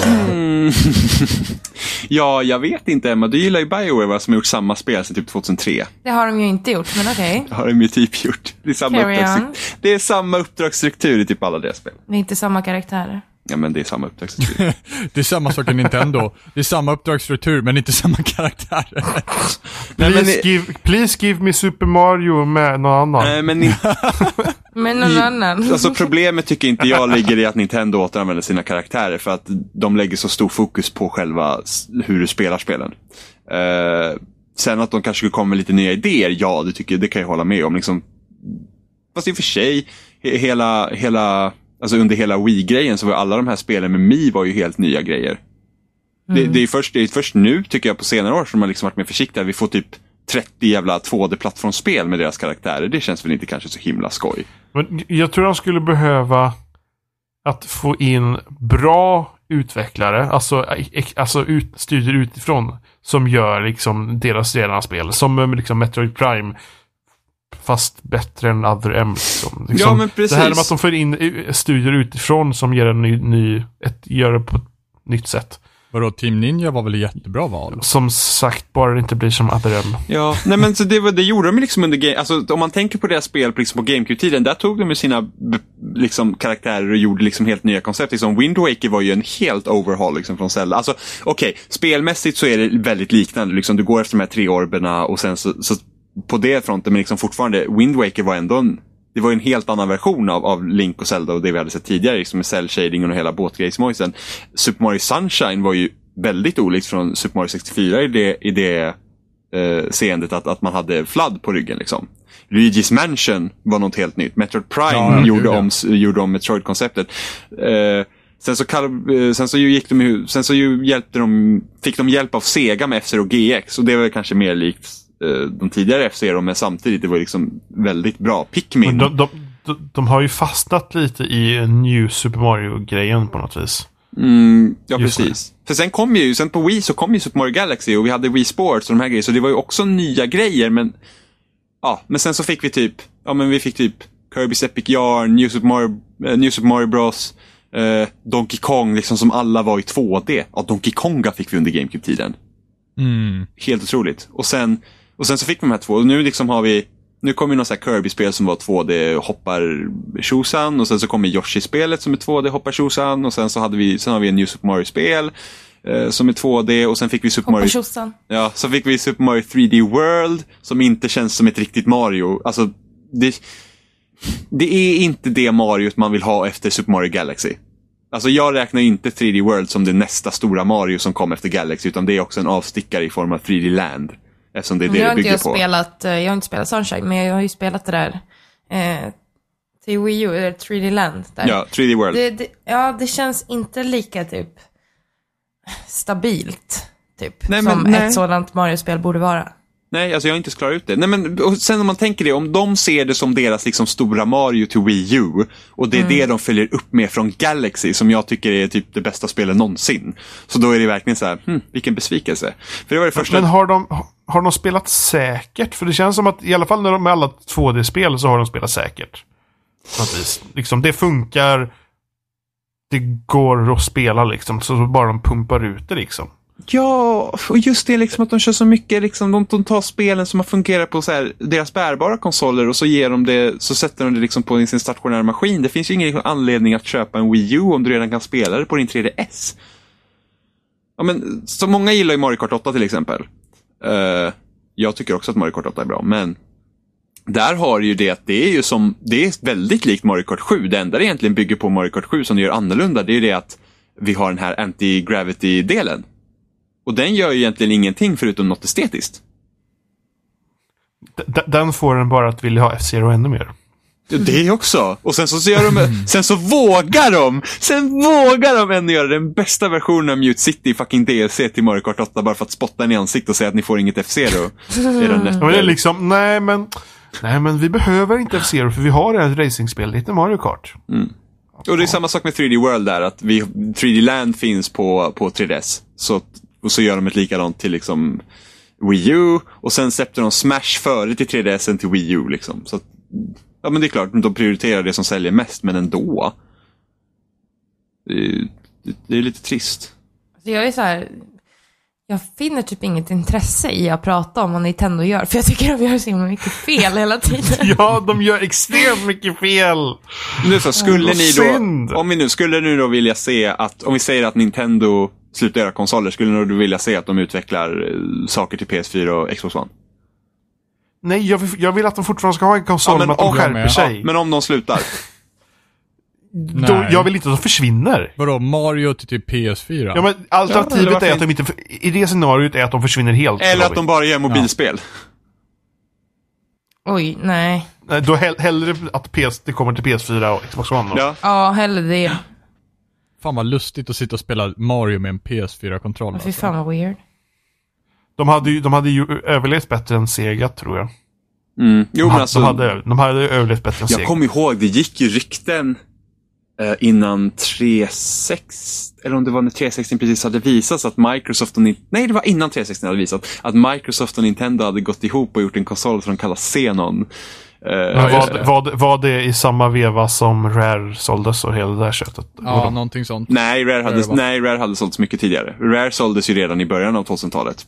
Ja, jag vet inte Emma, du gillar ju Bioware va, som har gjort samma spel sedan typ 2003. det har de ju inte gjort, men okej. Det har de ju typ gjort. Det är samma, det är samma uppdragsstruktur i typ alla deras spel. Det är inte samma karaktärer. Ja, men det är samma uppdragsstruktur. Det är samma sak i Nintendo. Det är samma uppdragsstruktur, men inte samma karaktärer. Men, Please, give, please give me Super Mario med någon annan. nej, men ni, Men någon annan. alltså, problemet tycker inte jag ligger i att Nintendo återanvänder sina karaktärer för att de lägger så stor fokus på själva hur du spelar spelen. Eh, sen att de kanske skulle komma med lite nya idéer, ja, det, tycker, det kan jag hålla med om. Liksom, fast i och för sig, he, hela, hela, alltså under hela Wii-grejen så var alla de här spelen med Mi var ju helt nya grejer. Det, det, är först, det är först nu, tycker jag, på senare år som man liksom varit mer försiktiga. Vi får typ 30 jävla 2D-plattformsspel med deras karaktärer. Det känns väl inte kanske så himla skoj. Men jag tror de skulle behöva att få in bra utvecklare, alltså, alltså ut, studier utifrån, som gör liksom deras redan spel. Som liksom Metroid Prime, fast bättre än Other M. Liksom. Liksom, Ja, men precis. Det här med att de får in eh, studier utifrån som ger en ny, ny ett, gör det på ett nytt sätt. Vadå, Team Ninja var väl ett jättebra val? Som sagt, bara det inte blir som M. Ja, nej men så det, var- det gjorde de liksom under game, alltså om man tänker på deras spel på, liksom på GameCube-tiden, där tog de ju sina liksom, karaktärer och gjorde liksom helt nya koncept. Liksom Wind Waker var ju en helt overhaul liksom från Zelda. Alltså okej, spelmässigt så är det väldigt liknande, liksom du går efter de här tre orberna och sen så, så på det fronten, men liksom fortfarande, Wind Waker var ändå en det var ju en helt annan version av, av Link och Zelda och det vi hade sett tidigare, liksom med cell shading och hela båtgrejsmojsen. Super Mario Sunshine var ju väldigt olikt från Super Mario 64 i det, i det eh, seendet att, att man hade fladd på ryggen. Liksom. Luigi's Mansion var något helt nytt. Metroid Prime Ja, gjorde, ja. om, gjorde om Metroid-konceptet. Eh, sen så, kall, eh, sen så gick de sen så hjälpte de, fick de hjälp av Sega med F-Zero GX och det var kanske mer likt de tidigare F-Zero men samtidigt det var liksom väldigt bra. Pikmin. Men de, de, de, de har ju fastnat lite i New Super Mario-grejen på något vis. Mm, ja, Just precis. För sen kom ju, sen på Wii så kom ju Super Mario Galaxy och vi hade Wii Sports och de här grejerna, så det var ju också nya grejer, men ja, men sen så fick vi typ, ja men vi fick typ Kirby's Epic Yarn, New Super Mario, eh, New Super Mario Bros, eh, Donkey Kong, liksom som alla var i 2D. Ja, Donkey Konga fick vi under GameCube-tiden. Mm. Helt otroligt. Och sen, och sen så fick vi de här två, och nu liksom har vi nu kommer ju något Kirby-spel som var 2D hoppar tjosan och sen så kommer Yoshi-spelet som är 2D hoppar tjosan och sen så hade vi, sen har vi en New Super Mario-spel eh, som är 2D och sen fick vi Super Mario. Ja, så fick vi Super Mario 3D World som inte känns som ett riktigt Mario. Alltså, det, det är inte det Mario man vill ha efter Super Mario Galaxy. Alltså jag räknar inte 3D World som det nästa stora Mario som kom efter Galaxy, utan det är också en avstickare i form av 3D Land. Eftersom det är det Jag det har, inte bygger jag, på. spelat, eh, jag har inte spelat Sunshine, men jag har ju spelat det där eh, till Wii U, eller 3D Land. Där. Ja, 3D World. Det, det, ja, det känns inte lika typ stabilt, typ, Nej, men som nej. ett sådant Mario-spel borde vara. Nej, alltså jag har inte klarat ut det. Nej, men, och sen om man tänker det, om de ser det som deras liksom, stora Mario till Wii U och det är Mm. det de följer upp med från Galaxy som jag tycker är typ det bästa spelet någonsin. Så då är det verkligen så här, hm, vilken besvikelse. För det var det första... Men har de, har de spelat säkert? För det känns som att i alla fall när de med alla 2D-spel så har de spelat säkert. Liksom, det funkar. Det går att spela liksom. Så bara de pumpar ut det liksom. Ja, och just det liksom att de kör så mycket, liksom, de, de tar spelen som har fungerat på så här, deras bärbara konsoler och så ger de det, så sätter de det liksom på sin stationära maskin. Det finns ju ingen liksom anledning att köpa en Wii U om du redan kan spela det på din 3DS. Ja, men, så många gillar ju Mario Kart 8 till exempel. Uh, jag tycker också att Mario Kart 8 är bra, men där har ju det att det är ju som, det är väldigt likt Mario Kart 7. Det enda det egentligen bygger på Mario Kart 7 som det gör annorlunda, det är ju det att vi har den här anti-gravity-delen. Och den gör ju egentligen ingenting förutom något estetiskt. D- den får en bara att vilja ha F-Zero ännu mer. Det också. Och sen så, så gör de, sen så vågar de, sen vågar de ändå göra den bästa versionen av Mute City fucking DLC till Mario Kart 8 bara för att spotta en i ansiktet och säga att ni får inget F-Zero. Men det är liksom, nej men, nej men vi behöver inte F-Zero för vi har ett racingspel, det Mario Kart. Och det är samma sak med 3D World där, att vi, 3D Land finns på, på 3DS. Så, och så gör de ett likadant till liksom Wii U och sen släppte de Smash före till 3DS till Wii U. Liksom. Så att, ja men det är klart, de prioriterar det som säljer mest, men ändå. Det är, det, det är lite trist. Så jag är så här, jag finner typ inget intresse i att prata om vad Nintendo gör, för jag tycker de gör så himla mycket fel hela tiden. Ja, de gör extremt mycket fel! Nu så, skulle ni synd. då, om vi nu skulle nu då vilja se att, om vi säger att Nintendo slutar göra konsoler, skulle då vilja se att de utvecklar eh, saker till PS4 och Xbox One? Nej, jag vill, jag vill att de fortfarande ska ha en konsol, Ja, men men att de om- skärper Ja, sig. Men om de slutar? Då, jag vill inte att de försvinner. Vadå, Mario till typ PS4? Ja, men Ja, alternativet varför är att de inte, i det scenariot är att de försvinner helt. Eller att de bara gör mobilspel? Oj, nej. Nej, Då hell, hellre att PS, det kommer till PS4 och Xbox One. Då. Ja. Ja, hellre det. Fan vad lustigt att sitta och spela Mario med en PS4-kontroll. Fy Alltså. fan vad weird. De, hade ju, de hade ju överlevt bättre än Sega, tror jag. Mm. Jo, De, men hade, alltså, de, hade, de hade överlevt bättre än jag Sega. kommer ihåg, det gick ju rykten eh, innan 360, eller om det var när 360 precis hade visats att Microsoft och Nin- Nej, det var innan 360 hade visat att Microsoft och Nintendo hade gått ihop och gjort en konsol som de kallar Xenon. Eh, var, det. var, var det i samma veva som Rare såldes och hela det där köttet? Ja, någonting sånt. Nej, Rare hade, det nej, Rare hade sålts mycket tidigare. Rare såldes ju redan i början av 2000-talet.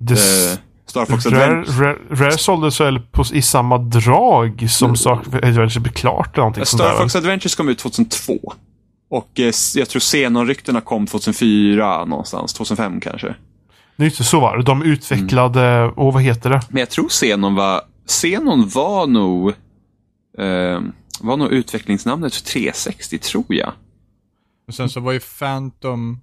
det, Eh, Star Fox Rare, Adventure. Rare, Rare såldes väl på, i samma drag som sak, Adventure blev klart eller någonting sånt Mm. Star där. Fox Adventures kom ut 2002. Och eh, jag tror Xenon-ryktena kom 2004 någonstans, 2005 kanske. Nej, inte så var det. De utvecklade, Mm. åh vad heter det? Men jag tror Xenon var, Xenon var nog, eh, var nog utvecklingsnamnet för 360 tror jag. Och sen så var ju Phantom...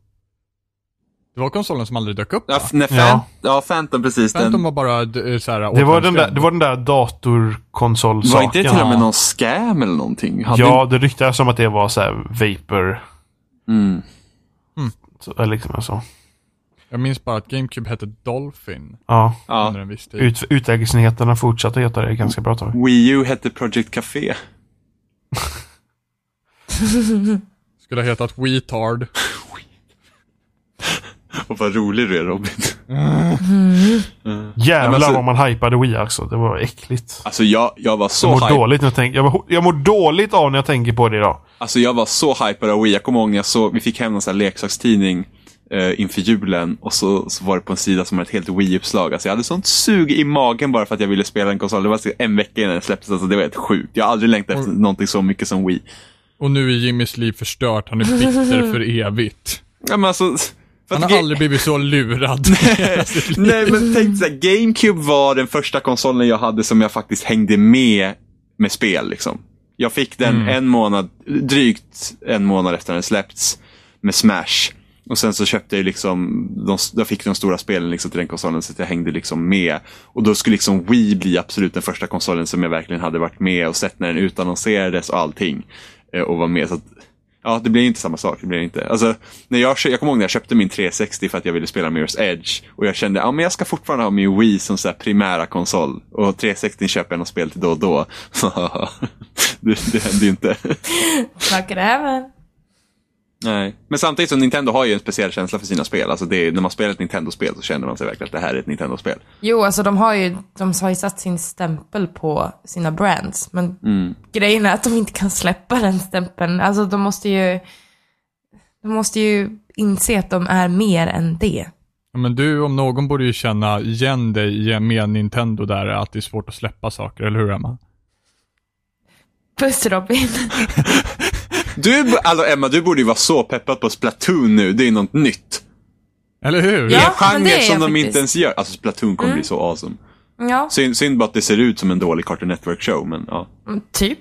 Det var konsolen som aldrig dök upp Ja, va? f- när fan, Ja. ja. Phantom precis. Phantom Den, var bara d- så här, Det var, den där, det var den där datorkonsolsaken. var inte det till och med Ja. någon scam eller någonting? Hade Ja, det ryktades som att det var så här vapor. Mm. Så, eller liksom alltså. Jag minns bara att GameCube hette Dolphin Ja. Under en viss tid. Ut, utläggelsenheterna fortsatte heta det ganska bra tag. Wii U hette Project Café. Skulle ha hetat Weetard. Och vad rolig du är Robin. Jävlar Men alltså- vad man hypade Wii alltså. Det var äckligt. Alltså jag, jag var så Jag mår, hype. dåligt när jag, tänker, jag, mår, jag mår dåligt av när jag tänker på det idag. Alltså jag var så hypad av Wii. Jag kommer ihåg när jag såg, vi fick hem någon sån här leksakstidning eh, inför julen och så, så var det på en sida som var ett helt Wii-uppslag. Alltså jag hade sånt sug i magen bara för att jag ville spela en konsol. Det var alltså en vecka innan den släpptes. Alltså det var helt sjukt. Jag har aldrig längtat efter någonting så mycket som Wii. Och nu är Jimmys liv förstört. Han är bitter för evigt. Ja, men alltså, Han har aldrig blivit så lurad. Nej men tänk såhär, GameCube var den första konsolen jag hade som jag faktiskt hängde med med spel liksom. Jag fick den en månad, drygt en månad efter den släppts med Smash. Och sen så köpte jag liksom, de, jag fick de stora spelen liksom till den konsolen så att jag hängde liksom med. Och då skulle liksom Wii bli absolut den första konsolen som jag verkligen hade varit med och sett när den utannonserades och allting. Eh, och var med. Så att, Ja, det blir inte samma sak. Det blir inte. Alltså, när jag, jag kommer ihåg när jag köpte min 360 för att jag ville spela Mirror's Edge. Och jag kände, ja men jag ska fortfarande ha min Wii som så här primära konsol. Och 360 köper jag något spel till då och då. det, det hände ju inte. Snackar även. Nej. Men samtidigt så Nintendo har ju en speciell känsla för sina spel. Alltså det är, när man spelar ett Nintendo-spel så känner man sig verkligen att det här är ett Nintendo-spel. Jo, alltså de har ju, de har ju satt sin stämpel på sina brands. Men grejen är att de inte kan släppa den stämpeln. Alltså de måste ju, de måste ju inse att de är mer än det. Ja, Men du om någon borde ju känna igen dig med Nintendo där, att det är svårt att släppa saker, eller hur Emma? Puss Robin. Du, alltså Emma, du borde ju vara så peppad på Splatoon nu. Det är något nytt. Eller hur? Det är Ja, en men det genre är som jag de faktiskt. inte ens gör. Alltså Splatoon kommer bli så awesome. Ja, Synd, synd bara att det ser ut som en dålig Cartoon Network-show, men ja. typ.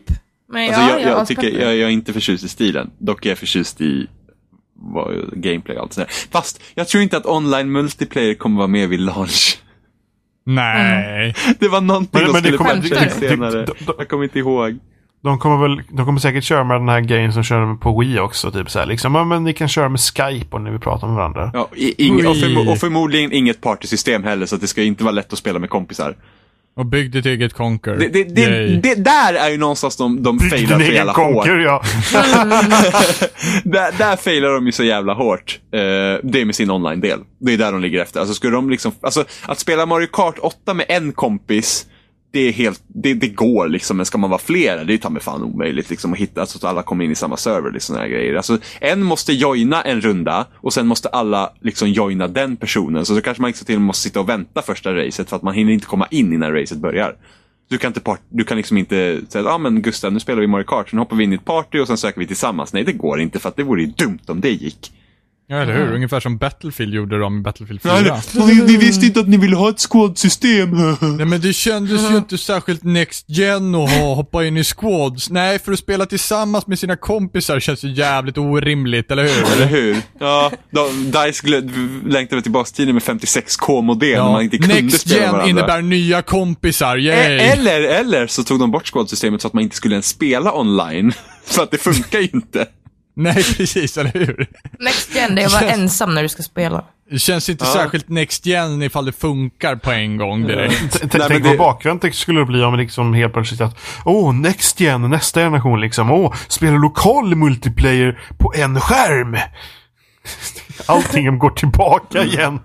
Men Alltså, ja, jag, jag, har tycker, jag, jag är inte förtjust i stilen. Dock är jag förtjust i vad, gameplay och allt sådär. Fast jag tror inte att online multiplayer kommer vara med vid launch. Nej. Det var någonting Men- de men skulle det- det- senare. det- det- Jag kommer inte ihåg. De kommer väl, de kommer säkert köra med den här grejen som kör på Wii också. Typ så här, liksom, ja, men ni kan köra med Skype och när vi pratar med varandra. Ja, i, ing, och, förmo, och förmodligen inget partysystem heller, så att det ska inte vara lätt att spela med kompisar. Och bygg ditt eget Conquer. Det, det, det, det där är ju någonstans de, de failar så jävla hårt. konkur, ja. där, där failar de ju så jävla hårt. Eh, det är med sin online-del. Det är där de ligger efter. Alltså, skulle de liksom, alltså, att spela Mario Kart 8 med en kompis, det, är helt, det, det går liksom. Men ska man vara flera, det är ju ta mig fan omöjligt liksom, att hitta så att alla kommer in i samma server. Liksom, här grejer. Alltså, en måste joina en runda och sen måste alla liksom joina den personen. Så då kanske man liksom till och med måste sitta och vänta första racet för att man hinner inte komma in innan racet börjar. Du kan, inte part- du kan liksom inte säga, att ah, men Gustav nu spelar vi Mario Kart, sen hoppar vi in i ett party och sen söker vi tillsammans. Nej det går inte för att det vore ju dumt om det gick. Ja, eller hur? Ungefär som Battlefield gjorde de i Battlefield 4. vi, vi visste inte att ni ville ha ett squad-system. Nej men det kändes ju inte särskilt next gen att ha, hoppa in i squads. Nej, för att spela tillsammans med sina kompisar känns ju jävligt orimligt, eller hur? Eller hur? Ja, de, DICE längtade tillbaka till tiden med 56k-modem när man inte kunde next spela gen varandra. innebär nya kompisar, yay! E- Eller, eller så tog de bort squad-systemet så att man inte skulle ens spela online. För att det funkar ju inte. Nej, precis, eller hur? Next gen, det är att vara ensam när du ska spela. Det känns inte Ja. särskilt next gen ifall det funkar på en gång direkt. Nej, men Tänk vad bakvänt det skulle bli om liksom helt plötsligt att Åh, next gen, nästa generation liksom. Åh, spela lokal multiplayer på en skärm. Allting går tillbaka igen.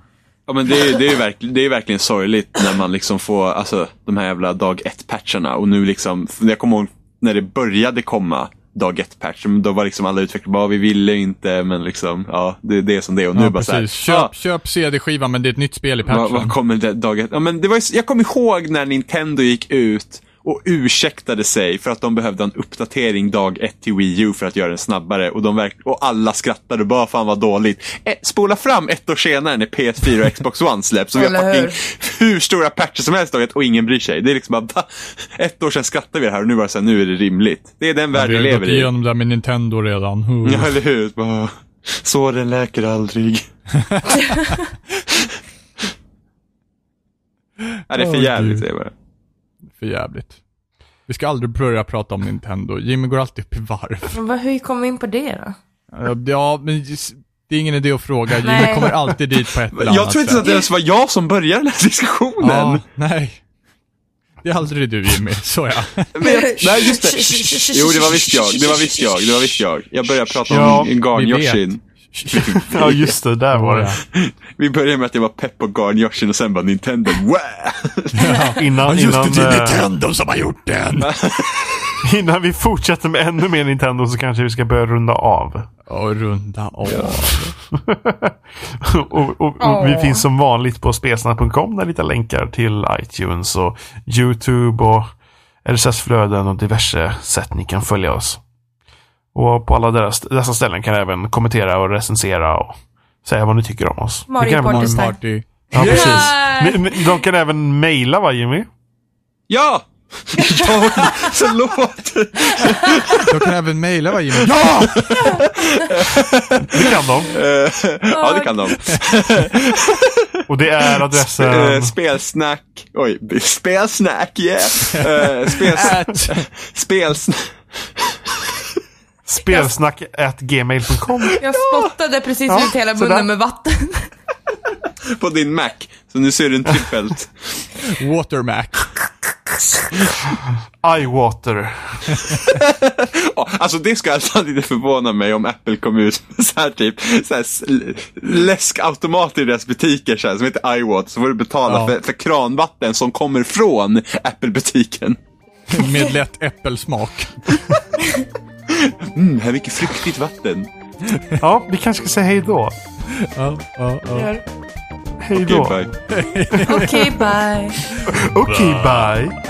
Ja men det är, det är, verkligen, det är verkligen sorgligt när man liksom får, alltså de här jävla dag ett-patcherna och nu liksom, jag kommer ihåg när det började komma dag ett-patch, då var liksom alla utvecklare bara, vi ville inte, men liksom, ja, det, det är som det är och nu Ja, bara så här, precis. Köp, ja, köp CD-skivan men det är ett nytt spel i patchen. vad, vad kommer det dag ett? Ja men det var, jag kommer ihåg när Nintendo gick ut och ursäktade sig för att de behövde en uppdatering dag ett till Wii U för att göra den snabbare. Och, de verk- och alla skrattade och bara fan vad dåligt. Eh, spola fram ett år senare när PS4 och Xbox One släpps och vi har fucking hur stora patcher som helst dag ett och ingen bryr sig. Det är liksom bara, va? ett år sedan skrattade vi det här och nu var det så här, nu är det rimligt. Det är den värld vi vi har ju lever gått i. igenom det där med Nintendo redan. Huh. Ja, eller hur? Bara, Såren läker aldrig. ja, det är för jävligt säger jag bara. För jävligt. Vi ska aldrig börja prata om Nintendo. Jimmy går alltid upp i varv. Men vad, hur kom vi in på det då? Ja, men det är ingen idé att fråga. Jimmy Nej. kommer alltid dit på ett eller annat Jag tror inte sätt. att det ens var jag som började den här diskussionen. Ja, nej. Det är aldrig du Jimmy, så ja. Nej, just det. Jo, det var visst jag. Det var visst jag. Det var visst jag. Jag började prata Ja, om Garn-Yoshin. Ja, just det. Där var det. Vi började med att jag var pepp på Garn-Yoshin och sen bara Nintendo. Wow! Innan, innan, eh, Nintendo som har gjort den! innan vi fortsätter med ännu mer Nintendo så kanske vi ska börja runda av. Och runda av. och, och, och vi finns som vanligt på spelsnack.com där hittar länkar till iTunes och YouTube och RSS-flöden och diverse sätt ni kan följa oss. Och på alla deras, dessa ställen kan ni även kommentera och recensera och säga vad ni tycker om oss. Mario kan även- Party. Party. Ja, precis. Ni- De kan även mejla va Jimmy? Ja! Förlåt! De kan även mejla va Jimmy? Ja! Det kan de. Eh, ja, det kan de. Och det är Eh, adressen... spelsnack. Oj, spelsnack, yeah. Uh, spels, At, spelsnack. Spelsnack at gmail.com. Jag spottade precis Ja, ut hela sådär. munnen med vatten. på din Mac. Så nu ser du en trippelt. Watermac. iWater. Ja, alltså det ska alltid inte förvåna mig om Apple kom ut med så här typ så här läskautomater i deras butiker så här, som heter iWater. Så får du betala Ja. för, för kranvatten som kommer från Apple-butiken. Med lätt äppelsmak. Mm, här är mycket fruktigt vatten. Ja, vi kanske ska säga hej då. Ja, ja, ja. Hej då. Okej, bye. Okej, bye. Okej, bye.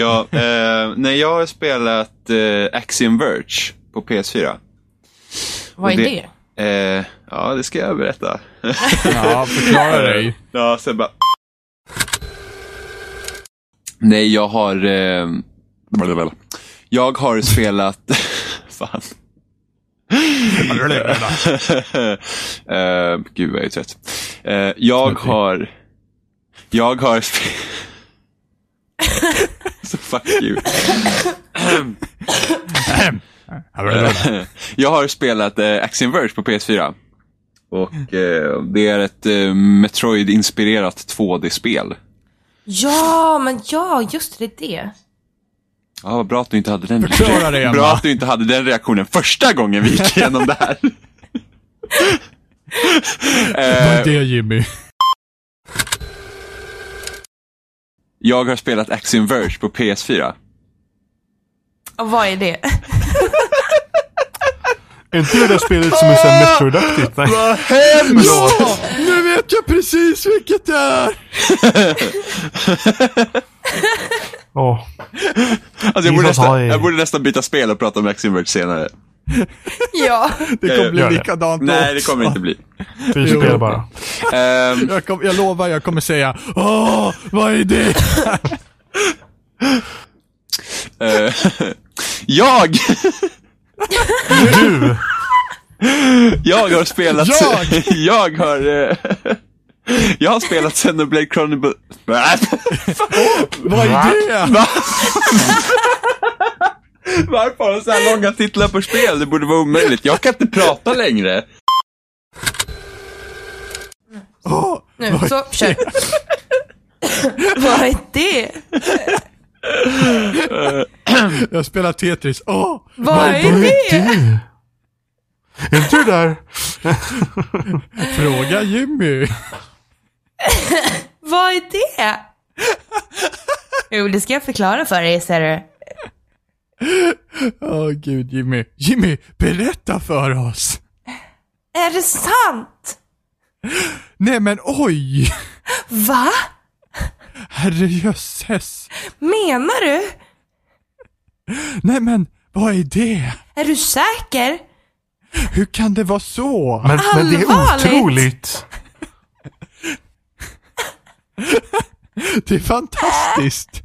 Ja, eh, nej, jag har spelat eh, Axiom Verge på PS4. Vad är Och det? Eh, ja, det ska jag berätta. Ja, förklara dig. Ja, sen bara... Nej, jag har... Eh... Jag har spelat... Fan. eh, gud, jag är trött. Eh, jag har... Jag har... Så fuck you. jag har spelat eh, Axiom Verge på PS4. Och eh, det är ett eh, Metroid-inspirerat 2D-spel. Ja, men ja, just det, det. är det. Ja, vad bra att du inte hade den Förklara det, Emma. Bra att du inte hade den reaktionen första gången vi gick igenom det här. Vad är eh, det Jimmy? jag har spelat Axiom Verge på PS4. Och vad är det? Är inte det där spelet som är så här Metroid-aktigt? Nej. Vad hemskt! Nu vet jag precis vilket det är! Åh, Alltså, jag, borde nästan, jag borde nästan byta spel och prata om Axiom Verge senare. Ja. Det kommer bli likadant Nej, det kommer inte bli. vi spelar bara. Ehm, Jag, kom, jag lovar, jag kommer säga Åh, vad är det? eh, jag! Du! Jag har spelat... Jag? jag har... eh, jag har spelat Xenoblade Chronicle... Vad är det? Va? Varför har de så här långa titlar på spel? Det borde vara omöjligt. Jag kan inte prata längre. Åh, Nu, så, kör. vad är det? jag spelar Tetris. Åh, Vad är Vad är det? det? Är inte du där? fråga Jimmy. Vad är det? Jo, det ska jag förklara för dig, ser du. Åh gud Jimmy. Jimmy, berätta för oss. Är det sant? Nej men oj! Va? Herrejösses. Menar du? Nej men, vad är det? Är du säker? Hur kan det vara så? Men, men det är otroligt. Det är fantastiskt.